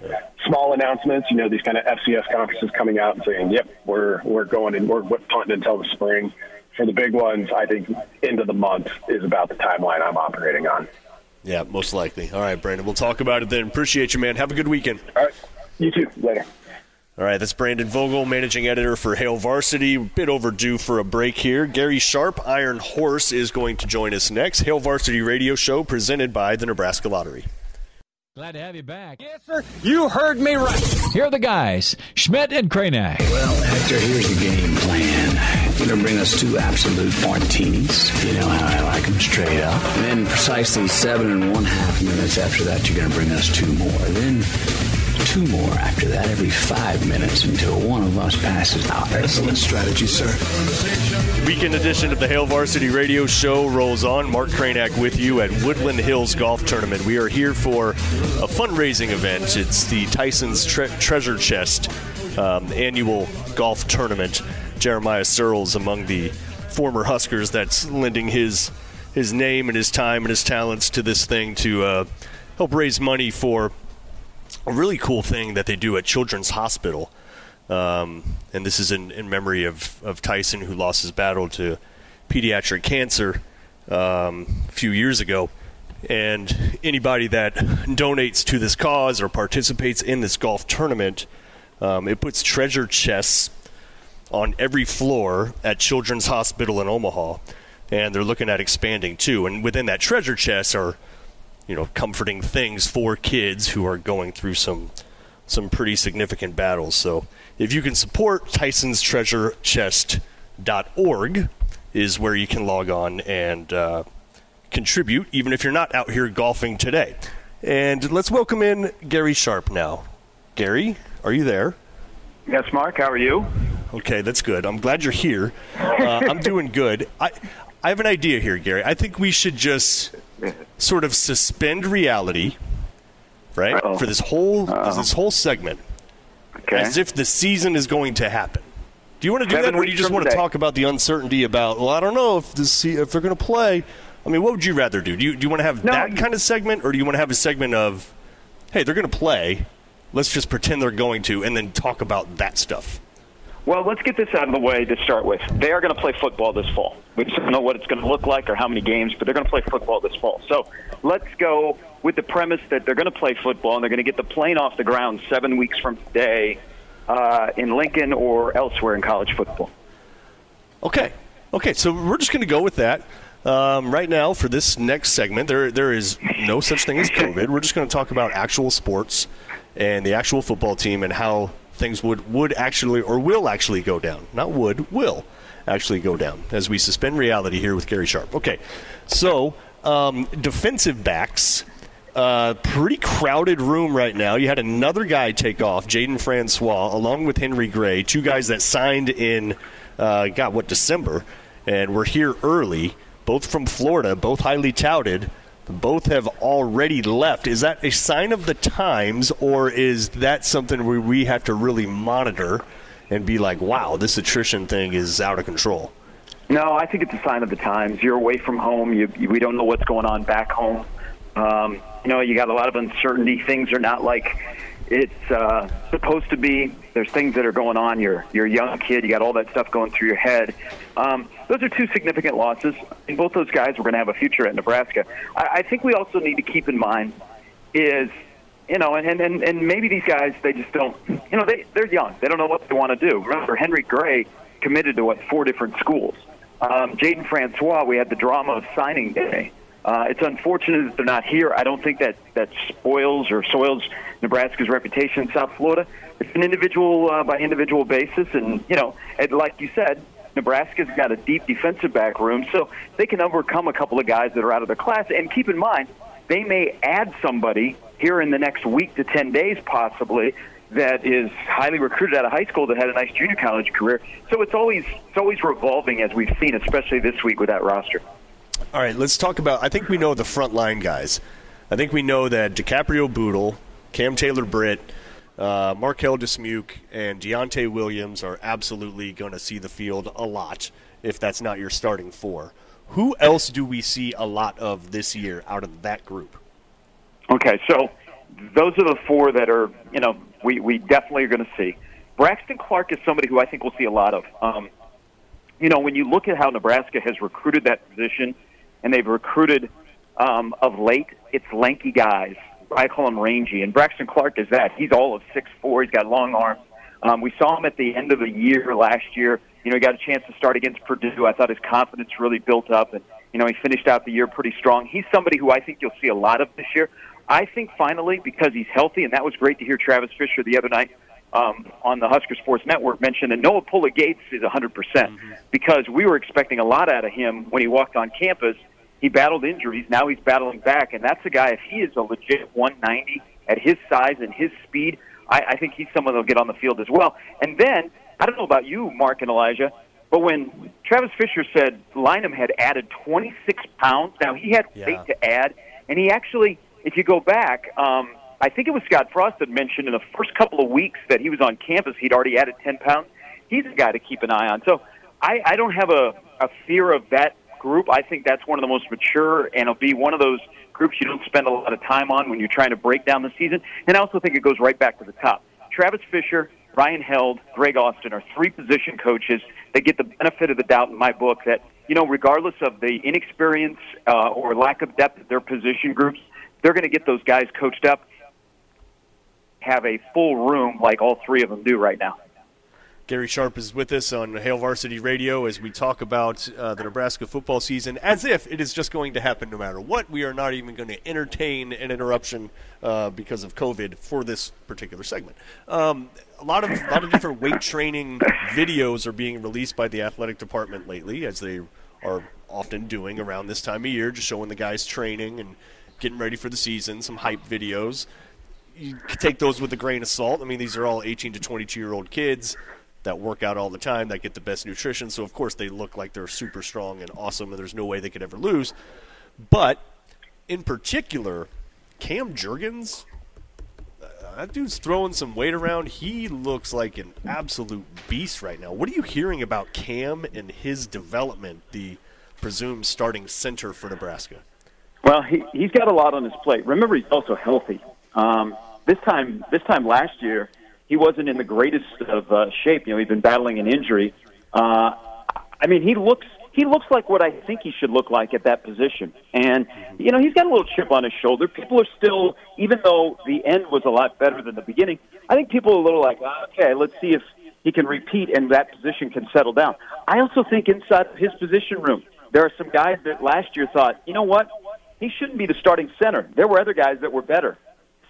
G: small announcements. You know, these kind of FCS conferences coming out and saying, "Yep, we're we're going and we're punting until the spring." For the big ones, I think end of the month is about the timeline I'm operating on.
B: Yeah, most likely. All right, Brandon, we'll talk about it then. Appreciate you, man. Have a good weekend.
G: All right. You too. Later.
B: All right, that's Brandon Vogel, managing editor for Hail Varsity. Bit overdue for a break here. Gary Sharp, Iron Horse, is going to join us next. Hail Varsity Radio Show presented by the Nebraska Lottery.
H: Glad to have you back.
I: Yes, sir. You heard me right.
H: Here are the guys, Schmidt and Kranak.
J: Well, Hector, here's the game plan. You're going to bring us two absolute martinis. You know how I like them straight up. And then precisely seven and one half minutes after that, you're going to bring us two more. Then two more after that every five minutes until one of us passes out.
K: Excellent strategy, sir.
B: Weekend edition of the Hail Varsity Radio Show rolls on. Mark Kranak with you at Woodland Hills Golf Tournament. We are here for a fundraising event. It's the Tyson's Tre- Treasure Chest um, annual golf tournament. Jeremiah Sirles among the former Huskers that's lending his his name and his time and his talents to this thing to uh, help raise money for a really cool thing that they do at Children's Hospital. Um, and this is in, in memory of, of Tyson, who lost his battle to pediatric cancer um, a few years ago. And anybody that donates to this cause or participates in this golf tournament, um, it puts treasure chests on every floor at Children's Hospital in Omaha. And they're looking at expanding too. And within that treasure chest are, you know, comforting things for kids who are going through some some pretty significant battles. So if you can support Tyson's Treasure Chest.org is where you can log on and uh, contribute, even if you're not out here golfing today. And let's welcome in Gary Sharp now. Gary, are you there?
L: Yes, Mark. How are you?
B: Okay, that's good. I'm glad you're here. Uh, I'm (laughs) doing good. I I have an idea here, Gary. I think we should just sort of suspend reality, right,
L: Uh-oh.
B: for this whole
L: Uh-oh.
B: this whole segment,
L: Okay.
B: as if the season is going to happen. Do you want to do
L: Seven
B: that, or do you just want to
L: today.
B: talk about the uncertainty about? Well, I don't know if this if they're going to play. I mean, what would you rather do? Do you do you want to have that kind of segment, or do you want to have a segment of, hey, they're going to play, let's just pretend they're going to, and then talk about that stuff?
L: Well, let's get this out of the way to start with. They are going to play football this fall. We just don't know what it's going to look like or how many games, but they're going to play football this fall. So let's go with the premise that they're going to play football and they're going to get the plane off the ground seven weeks from today uh, in Lincoln or elsewhere in college football.
B: Okay. Okay, so we're just going to go with that. Um, right now, for this next segment, there there is no such thing as COVID. We're just going to talk about actual sports and the actual football team and how things would, would actually or will actually go down. Not would, will actually go down as we suspend reality here with Gary Sharp. Okay, so um, defensive backs. Uh, pretty crowded room right now. You had another guy take off, Jaiden Francois, along with Henry Gray, two guys that signed in, uh, what, December, and were here early, both from Florida, both highly touted. Both have already left. Is that a sign of the times, or is that something where we have to really monitor and be like, wow, this attrition thing is out of control?
L: No, I think it's a sign of the times. You're away from home. You, you, we don't know what's going on back home. Um, you know, you got a lot of uncertainty. Things are not like it's uh, supposed to be. There's things that are going on. You're you're a young kid. You got all that stuff going through your head. Um, those are two significant losses, and both those guys were going to have a future at Nebraska. I, I think we also need to keep in mind is you know, and, and and maybe these guys they just don't, you know, they they're young. They don't know what they want to do. Remember, Henry Gray committed to what four different schools. Um, Jaiden Francois, we had the drama of signing day. Uh, it's unfortunate that they're not here. I don't think that that spoils or soils Nebraska's reputation in South Florida. It's an individual uh, by individual basis, and you know, and like you said, Nebraska's got a deep defensive back room, so they can overcome a couple of guys that are out of their class. And keep in mind, they may add somebody here in the next week to 10 days, possibly, that is highly recruited out of high school that had a nice junior college career. So it's always it's always revolving, as we've seen, especially this week with that roster.
B: All right, let's talk about. I think we know the front line guys. I think we know that Dicaprio Bootle, Cam Taylor Britt, uh, Marquel Dismuke, and Deontai Williams are absolutely going to see the field a lot if that's not your starting four. Who else do we see a lot of this year out of that group?
L: Okay, so those are the four that are, you know, we, we definitely are going to see. Braxton Clark is somebody who I think we'll see a lot of. Um, you know, when you look at how Nebraska has recruited that position, and they've recruited um, of late, it's lanky guys. I call him rangy, and Braxton Clark is that. He's all of six four. He's got long arms. Um, we saw him at the end of the year last year. You know, he got a chance to start against Purdue. I thought his confidence really built up, and you know, he finished out the year pretty strong. He's somebody who I think you'll see a lot of this year. I think finally, because he's healthy, and that was great to hear Travis Fisher the other night um, on the Husker Sports Network mention that Noah Pulla Gates is 100% mm-hmm. because we were expecting a lot out of him when he walked on campus. He battled injuries. Now he's battling back, and that's a guy. If he is a legit 190 at his size and his speed, I, I think he's someone that'll get on the field as well. And then I don't know about you, Mark and Elijah, but when Travis Fisher said Lynum had added 26 pounds, now he had weight to add, and he actually, if you go back, um, I think it was Scott Frost that mentioned in the first couple of weeks that he was on campus, he'd already added 10 pounds. He's a guy to keep an eye on. So I, I don't have a, a fear of that group. I think that's one of the most mature, and it'll be one of those groups you don't spend a lot of time on when you're trying to break down the season. And I also think it goes right back to the top. Travis Fisher, Ryan Held, Greg Austin are three position coaches that get the benefit of the doubt in my book that, you know, regardless of the inexperience uh, or lack of depth of their position groups, they're going to get those guys coached up, have a full room like all three of them do right now.
B: Gary Sharp is with us on Hail Varsity Radio as we talk about uh, the Nebraska football season as if it is just going to happen no matter what. We are not even going to entertain an interruption uh, because of COVID for this particular segment. Um, a lot of a lot of different weight training videos are being released by the athletic department lately, as they are often doing around this time of year, just showing the guys training and getting ready for the season. Some hype videos. You take those with a grain of salt. I mean, these are all 18 to 22 year old kids that work out all the time, that get the best nutrition. So of course they look like they're super strong and awesome, and there's no way they could ever lose. But in particular, Cam Jurgens, uh, that dude's throwing some weight around. He looks like an absolute beast right now. What are you hearing about Cam and his development, the presumed starting center for Nebraska?
L: Well, he, he's got a lot on his plate. Remember, he's also healthy. Um, this time, this time last year, he wasn't in the greatest of uh, shape. You know, he'd been battling an injury. Uh, I mean, he looks he looks like what I think he should look like at that position. And you know, he's got a little chip on his shoulder. People are still, even though the end was a lot better than the beginning, I think people are a little like, okay, let's see if he can repeat and that position can settle down. I also think inside his position room, there are some guys that last year thought, you know what, he shouldn't be the starting center. There were other guys that were better.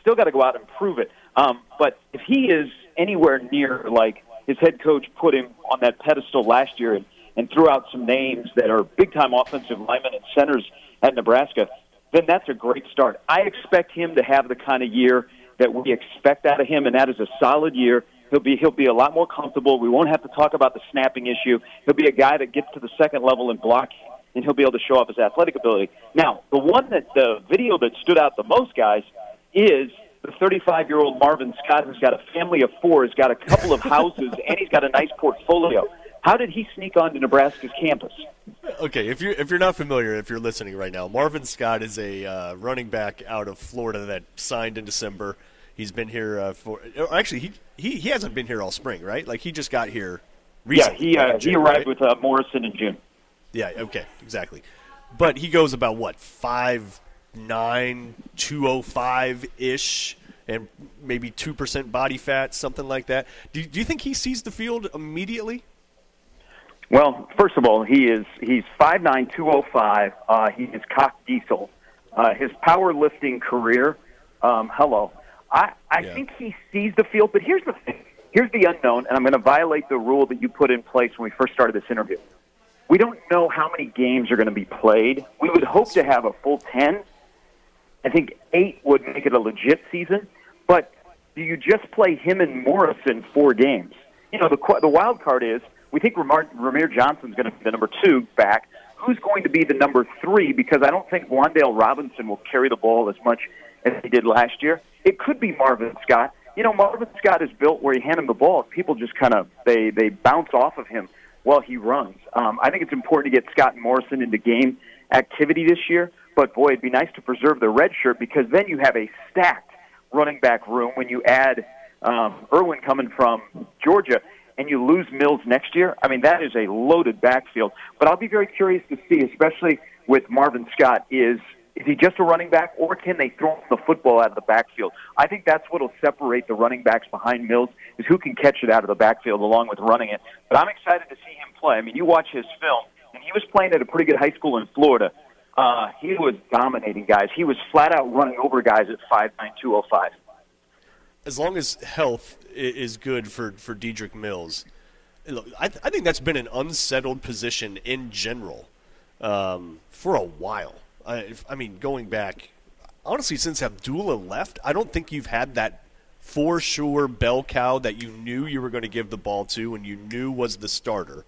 L: Still got to go out and prove it. Um, but if he is anywhere near like his head coach put him on that pedestal last year and, and threw out some names that are big time offensive linemen and centers at Nebraska, then that's a great start. I expect him to have the kind of year that we expect out of him, and that is a solid year. He'll be he'll be a lot more comfortable. We won't have to talk about the snapping issue. He'll be a guy that gets to the second level and block, and he'll be able to show off his athletic ability. Now, the one that the video that stood out the most, guys, is the 35 year old Marvin Scott, who's got a family of four, has got a couple of houses, and he's got a nice portfolio. How did he sneak onto Nebraska's campus?
B: Okay, if you're if you're not familiar, if you're listening right now, Marvin Scott is a uh, running back out of Florida that signed in December. He's been here uh, for actually he, he he hasn't been here all spring, right? Like he just got here recently.
L: Yeah, he uh, June, he arrived right? with uh, Morrison in June.
B: Yeah. Okay. Exactly. But he goes about what five nine, two oh five ish, and maybe two percent body fat, something like that. Do, do you think he sees the field immediately?
L: Well, first of all, he is he's five nine two oh five. Uh, he is cock diesel. Uh, his powerlifting career, um, hello. I I yeah. think he sees the field, but here's the thing. Here's the unknown, and I'm going to violate the rule that you put in place when we first started this interview. We don't know how many games are going to be played. We would hope to have a full 10, I think eight would make it a legit season. But do you just play him and Morrison four games? You know, the the wild card is we think Ramir, Rahmir Johnson's going to be the number two back. who's going to be the number three because I don't think Wan'Dale Robinson will carry the ball as much as he did last year. It could be Marvin Scott. You know, Marvin Scott is built where you hand him the ball, people just kind of they they bounce off of him while he runs. Um, I think it's important to get Scott and Morrison into game activity this year. But boy, it'd be nice to preserve the red shirt because then you have a stacked running back room when you add um, Irwin coming from Georgia and you lose Mills next year. I mean, that is a loaded backfield. But I'll be very curious to see, especially with Marvin Scott, is is he just a running back, or can they throw the football out of the backfield? I think that's what will separate the running backs behind Mills is who can catch it out of the backfield along with running it. But I'm excited to see him play. I mean, you watch his film, and he was playing at a pretty good high school in Florida. Uh, he was dominating guys. He was flat out running over guys at five nine two oh five.
B: As long as health is good for for Dedrick Mills, look, I, th- I think that's been an unsettled position in general um, for a while. I, I mean, going back, honestly, since Abdullah left, I don't think you've had that for sure bell cow that you knew you were going to give the ball to and you knew was the starter.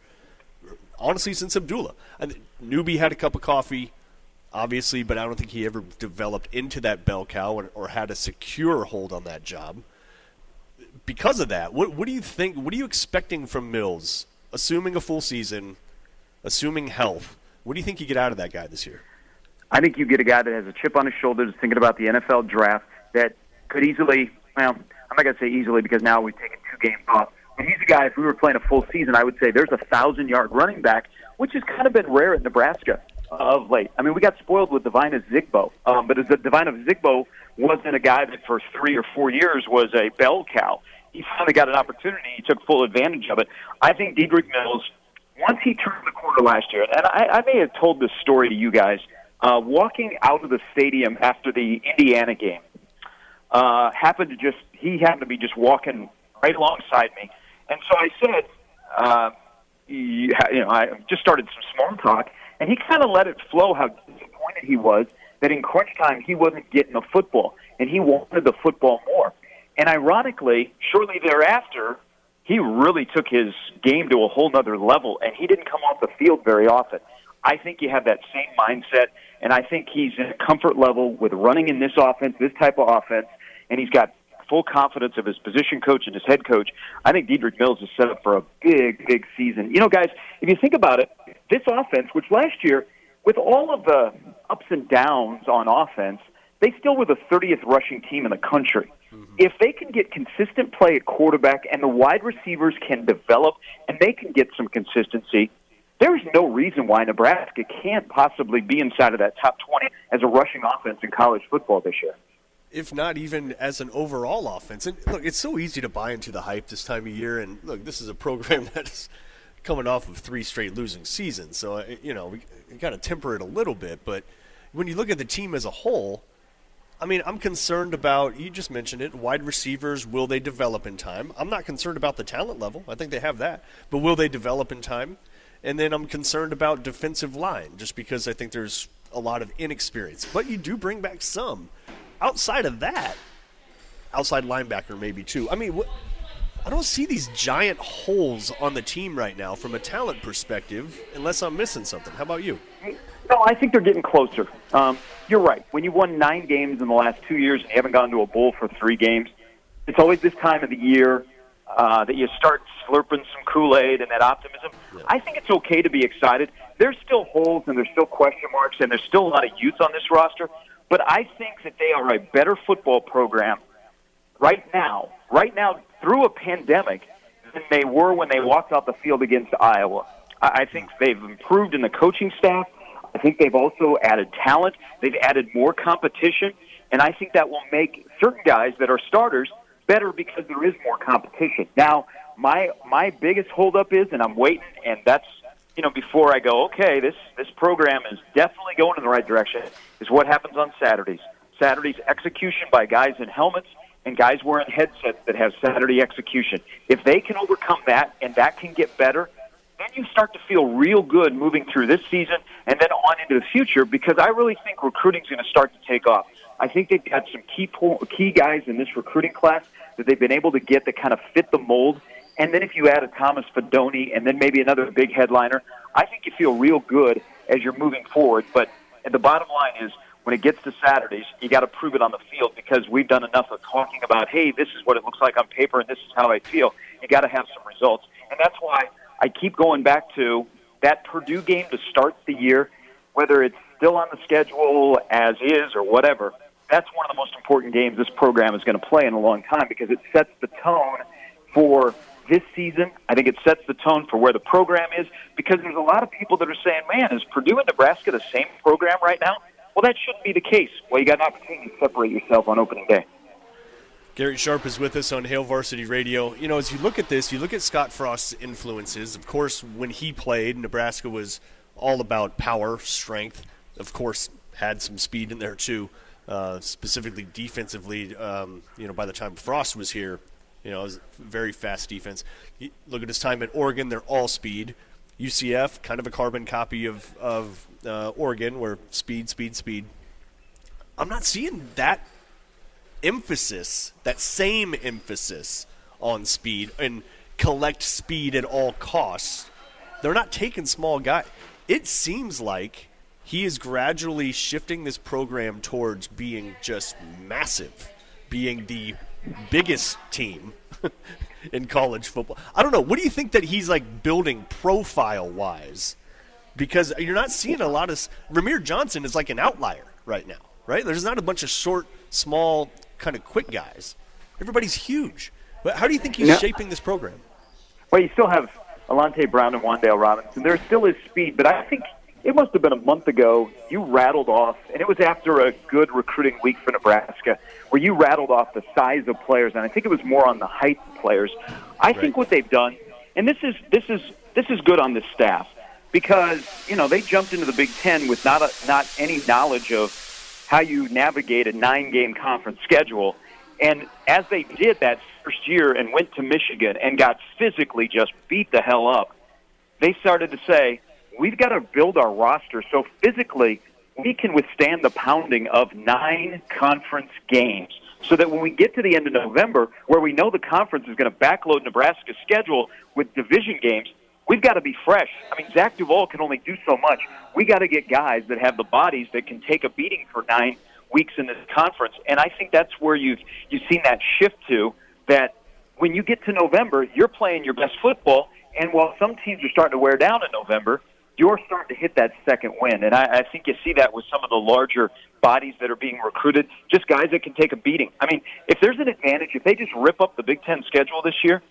B: Honestly, since Abdullah, I, Newby had a cup of coffee, obviously, but I don't think he ever developed into that bell cow or, or had a secure hold on that job. Because of that, what, what do you think? What are you expecting from Mills, assuming a full season, assuming health? What do you think you get out of that guy this year?
L: I think you get a guy that has a chip on his shoulder, that's thinking about the NFL draft, that could easily, well, I'm not going to say easily because now we've taken two games off. But he's a guy, if we were playing a full season, I would say there's a thousand yard running back, which has kind of been rare at Nebraska of late. I mean, we got spoiled with Devine Ozigbo, um, but the Devine Ozigbo wasn't a guy that for three or four years was a bell cow. He finally got an opportunity. He took full advantage of it. I think Dedrick Mills, once he turned the corner last year, and I, I may have told this story to you guys – uh, walking out of the stadium after the Indiana game, uh, happened to just he happened to be just walking right alongside me, and so I said, uh, you know, I just started some small talk, and he kind of let it flow how disappointed he was that in crunch time he wasn't getting the football, and he wanted the football more. And ironically, shortly thereafter, he really took his game to a whole nother level, and he didn't come off the field very often. I think you have that same mindset and I think he's in a comfort level with running in this offense, this type of offense, and he's got full confidence of his position coach and his head coach. I think Dedrick Mills is set up for a big, big season. You know, guys, if you think about it, this offense, which last year, with all of the ups and downs on offense, they still were the 30th rushing team in the country. Mm-hmm. If they can get consistent play at quarterback and the wide receivers can develop and they can get some consistency, there's no reason why Nebraska can't possibly be inside of that top 20 as a rushing offense in college football this year.
B: If not even as an overall offense. And look, it's so easy to buy into the hype this time of year. And look, this is a program (laughs) that's coming off of three straight losing seasons. So, uh, you know, we, we got to temper it a little bit. But when you look at the team as a whole, I mean, I'm concerned about, you just mentioned it, wide receivers, will they develop in time? I'm not concerned about the talent level. I think they have that. But will they develop in time? And then I'm concerned about defensive line, just because I think there's a lot of inexperience. But you do bring back some. Outside of that, outside linebacker maybe too. I mean, I don't see these giant holes on the team right now from a talent perspective, unless I'm missing something. How about you?
L: No, I think they're getting closer. Um, you're right. When you won nine games in the last two years and you haven't gone to a bowl for three games, it's always this time of the year uh, that you start slurping some Kool Aid and that optimism. Yeah. I think it's okay to be excited. There's still holes and there's still question marks and there's still a lot of youth on this roster, but I think that they are a better football program right now, right now through a pandemic than they were when they walked off the field against Iowa. I think they've improved in the coaching staff. I think they've also added talent. They've added more competition, and I think that will make certain guys that are starters better because there is more competition. Now, my my biggest holdup is, and I'm waiting, and that's you know before I go, okay, this this program is definitely going in the right direction. Is what happens on Saturdays. Saturdays execution by guys in helmets and guys wearing headsets that have Saturday execution. If they can overcome that and that can get better, then you start to feel real good moving through this season and then on into the future because I really think recruiting is going to start to take off. I think they've got some key key guys in this recruiting class that they've been able to get that kind of fit the mold and then if you add a Thomas Fidone and then maybe another big headliner, I think you feel real good as you're moving forward. But the bottom line is, when it gets to Saturdays, you got to prove it on the field because we've done enough of talking about, hey, this is what it looks like on paper and this is how I feel. You got to have some results, and that's why I keep going back to that Purdue game to start the year, whether it's still on the schedule as is or whatever. That's one of the most important games this program is going to play in a long time because it sets the tone for this season. I think it sets the tone for where the program is because there's a lot of people that are saying, man, is Purdue and Nebraska the same program right now? Well, that shouldn't be the case. Well, you got an opportunity to separate yourself on opening day.
B: Garrett Sharp is with us on Hail Varsity Radio. You know, as you look at this, you look at Scott Frost's influences. Of course, when he played, Nebraska was all about power, strength. Of course, had some speed in there too, uh, specifically defensively. Um, you know, by the time Frost was here, you know, very fast defense. Look at his time at Oregon; they're all speed. UCF, kind of a carbon copy of of uh, Oregon, where speed, speed, speed. I'm not seeing that emphasis, that same emphasis on speed and collect speed at all costs. They're not taking small guys. It seems like he is gradually shifting this program towards being just massive, being the biggest team (laughs) in college football. I don't know. What do you think that he's like building profile wise? Because you're not seeing a lot of. Rahmir Johnson is like an outlier right now, right? There's not a bunch of short, small, kind of quick guys. Everybody's huge. But how do you think he's
L: No.
B: shaping this program?
L: Well, you still have Alante Brown and Wan'Dale Robinson. There still is speed, but I think it must have been a month ago you rattled off, and it was after a good recruiting week for Nebraska, where you rattled off the size of players, and I think it was more on the height of players. I think what they've done, and this is this is this is good on this staff because you know they jumped into the Big Ten with not a, not any knowledge of how you navigate a nine game conference schedule. And as they did that first year and went to Michigan and got physically just beat the hell up, they started to say, we've got to build our roster so physically we can withstand the pounding of nine conference games. So that when we get to the end of November, where we know the conference is going to backload Nebraska's schedule with division games, we've got to be fresh. I mean, Zach Duval can only do so much. We got to get guys that have the bodies that can take a beating for nine weeks in this conference. And I think that's where you've you've seen that shift to that when you get to November, you're playing your best football. And while some teams are starting to wear down in November, you're starting to hit that second win. And I, I think you see that with some of the larger bodies that are being recruited, just guys that can take a beating. I mean, if there's an advantage, if they just rip up the Big Ten schedule this year,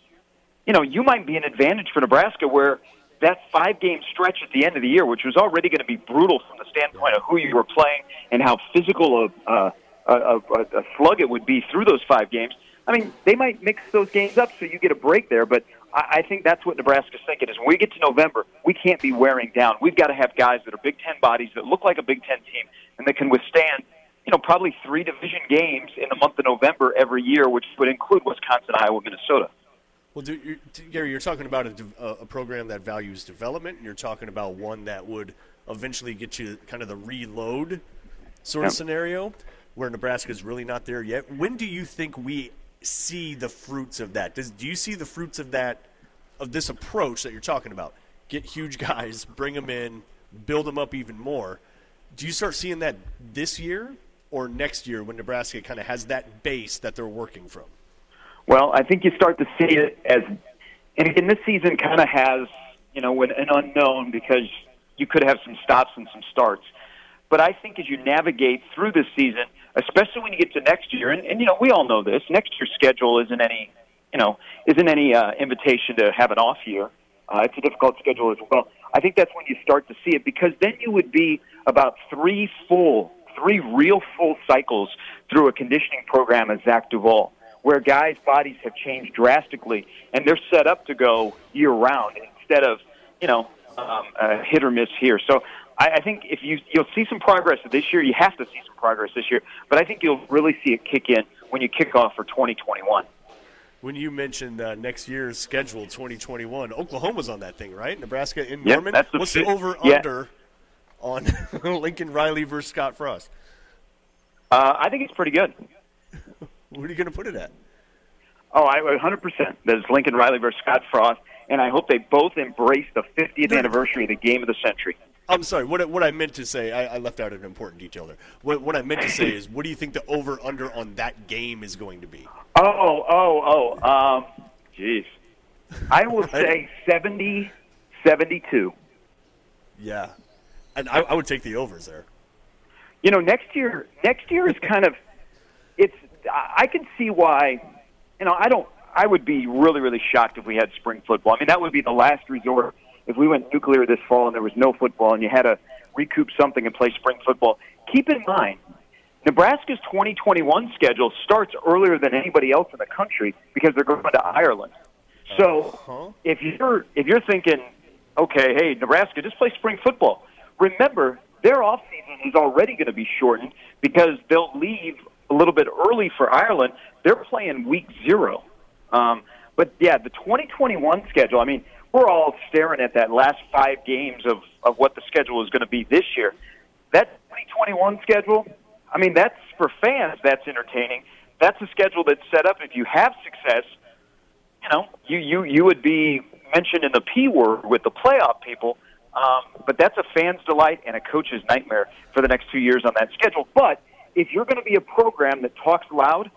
L: you know, you might be an advantage for Nebraska where that five game stretch at the end of the year, which was already going to be brutal from the standpoint of who you were playing and how physical a, a, a, a, a slug it would be through those five games. I mean, they might mix those games up so you get a break there, but I, I think that's what Nebraska's thinking is when we get to November, we can't be wearing down. We've got to have guys that are Big Ten bodies that look like a Big Ten team and that can withstand, you know, probably three division games in the month of November every year, which would include Wisconsin, Iowa, Minnesota.
B: Well, do, Gary, you're talking about a, a program that values development, and you're talking about one that would eventually get you kind of the reload sort of
L: Yeah.
B: scenario, where Nebraska's really not there yet. When do you think we see the fruits of that? Does, do you see the fruits of that, of this approach that you're talking about? Get huge guys, bring them in, build them up even more. Do you start seeing that this year or next year when Nebraska kind of has that base that they're working from?
L: Well, I think you start to see it as, and again, this season kind of has, you know, an an unknown because you could have some stops and some starts. But I think as you navigate through this season, especially when you get to next year, and, and you know, we all know this, next year's schedule isn't any, you know, isn't any uh, invitation to have an off year. Uh, it's a difficult schedule as well. I think that's when you start to see it because then you would be about three full, three real full cycles through a conditioning program as Zach Duval, where guys' bodies have changed drastically and they're set up to go year round instead of, you know, um, uh, hit or miss here. So I, I think if you you'll see some progress this year, you have to see some progress this year. But I think you'll really see it kick in when you kick off for 2021.
B: When you mentioned uh, next year's schedule, 2021, Oklahoma's on that thing, right? Nebraska in
L: Yep,
B: Norman.
L: that's the
B: What's the over
L: yeah.
B: under on (laughs) Lincoln Riley versus Scott Frost?
L: Uh, I think it's pretty good. (laughs)
B: What are you going to put it at?
L: Oh, I 100%. There's Lincoln Riley versus Scott Frost. and I hope they both embrace the 50th anniversary of the game of the century.
B: I'm sorry. What I- what I meant to say, I, I left out an important detail there. What, what I meant to say is, what do you think the over under on that game is going to be?
L: Oh, oh, oh. Um, jeez. I will (laughs) say 70 72.
B: Yeah, and I, I would take the overs there.
L: You know, next year, next year is kind of, it's. I can see why. You know, I don't. I would be really, really shocked if we had spring football. I mean, that would be the last resort if we went nuclear this fall and there was no football and you had to recoup something and play spring football. Keep in mind, Nebraska's 2021 schedule starts earlier than anybody else in the country because they're going to Ireland. So if you're if you're thinking, okay, hey, Nebraska, just play spring football. Remember, their off season is already going to be shortened because they'll leave a little bit early for Ireland. They're playing week zero. Um, but yeah, the 2021 schedule. I mean, we're all staring at that last five games of of what the schedule is going to be this year. That 2021 schedule. I mean, that's for fans. That's entertaining. That's a schedule that's set up. If you have success, you know, you you you would be mentioned in the P word with the playoff people. Um, but that's a fan's delight and a coach's nightmare for the next two years on that schedule. But if you're going to be a program that talks loud,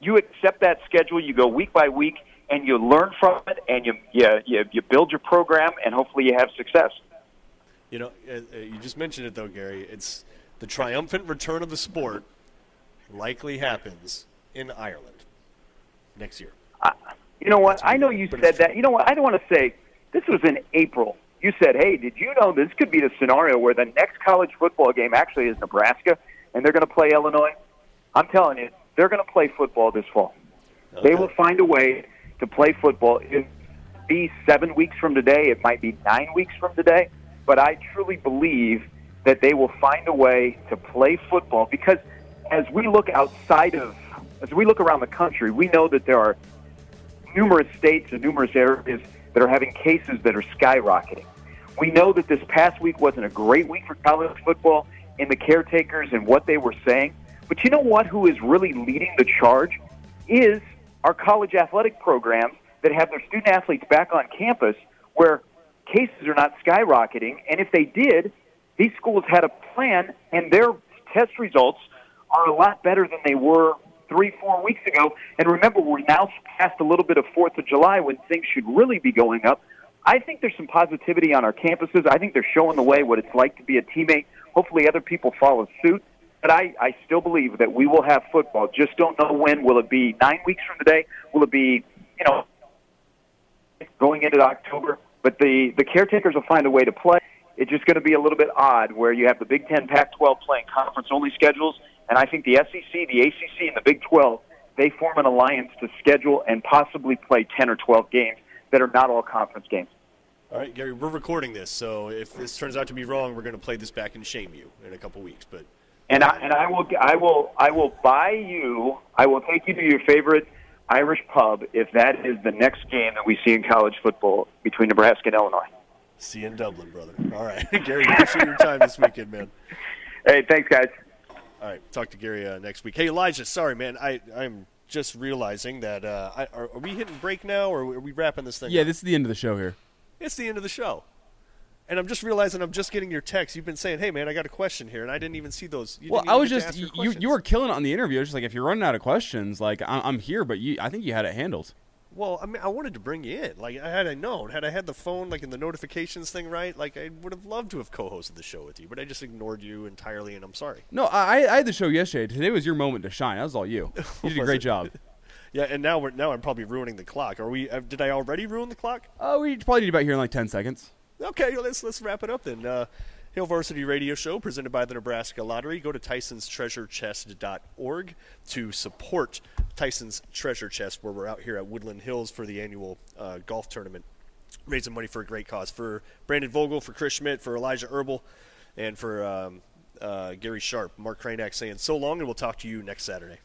L: you accept that schedule. You go week by week, and you learn from it, and you you you, you build your program, and hopefully you have success.
B: You know, uh, uh, you just mentioned it though, Gary. It's the triumphant return of the sport. Likely happens in Ireland next year.
L: You know what? I know you said that. You know what? I don't want to say this was in April. You said, "Hey, did you know this could be the scenario where the next college football game actually is Nebraska, and they're going to play Illinois?" I'm telling you, they're going to play football this fall. They will find a way to play football. It be seven weeks from today. It might be nine weeks from today. But I truly believe that they will find a way to play football because as we look outside of, as we look around the country, we know that there are numerous states and numerous areas that are having cases that are skyrocketing. We know that this past week wasn't a great week for college football in the caretakers and what they were saying. But you know what? Who is really leading the charge is our college athletic programs that have their student athletes back on campus where cases are not skyrocketing. And if they did, these schools had a plan and their test results are a lot better than they were three, four weeks ago. And remember, we're now past a little bit of Fourth of July when things should really be going up. I think there's some positivity on our campuses. I think they're showing the way what it's like to be a teammate. Hopefully, other people follow suit. But I, I still believe that we will have football. Just don't know when. Will it be nine weeks from today? Will it be, you know, going into October? But the, the caretakers will find a way to play. It's just going to be a little bit odd where you have the Big Ten, Pac 12 playing conference only schedules. And I think the SEC, the ACC, and the Big 12, they form an alliance to schedule and possibly play 10 or 12 games that are not all conference games.
B: All right, Gary, we're recording this, so if this turns out to be wrong, we're going to play this back and shame you in a couple weeks. But
L: And I, and I will I will I will buy you I will take you to your favorite Irish pub if that is the next game that we see in college football between Nebraska and Illinois.
B: see you in Dublin, brother. All right, (laughs) Gary, appreciate your time this weekend, man.
L: Hey, thanks, guys.
B: All right, talk to Gary uh, next week. Hey, Elijah, sorry, man. I I'm just realizing that uh, I, are, are we hitting break now, or are we wrapping this thing?
K: Yeah,
B: up?
K: this is the end of the show here.
B: It's the end of the show. And I'm just realizing I'm just getting your text. You've been saying, "Hey, man, I got a question here," and I didn't even see those. You
K: well, I was just you, you were killing it on the interview. I was just like, if you're running out of questions, like I'm, I'm here, but you, I think you had it handled.
B: Well, I mean, I wanted to bring you in. Like, I had I known, had I had the phone like in the notifications thing right, like I would have loved to have co-hosted the show with you, but I just ignored you entirely, and I'm sorry.
K: No, I, I had the show yesterday. Today was your moment to shine. That was all you. (laughs) You did a great job. (laughs)
B: Yeah, and now we're now I'm probably ruining the clock. Are we? Uh, did I already ruin the clock?
K: Oh, we probably need about here in like ten seconds.
B: Okay, let's let's wrap it up then. Uh, Hail Varsity Radio Show presented by the Nebraska Lottery. Go to Tyson'sTreasureChest.org to support Tyson's Treasure Chest, where we're out here at Woodland Hills for the annual uh, golf tournament, raising money for a great cause for Brandon Vogel, for Chris Schmidt, for Elijah Herbal, and for um, uh, Gary Sharp. Mark Kranak saying so long, and we'll talk to you next Saturday.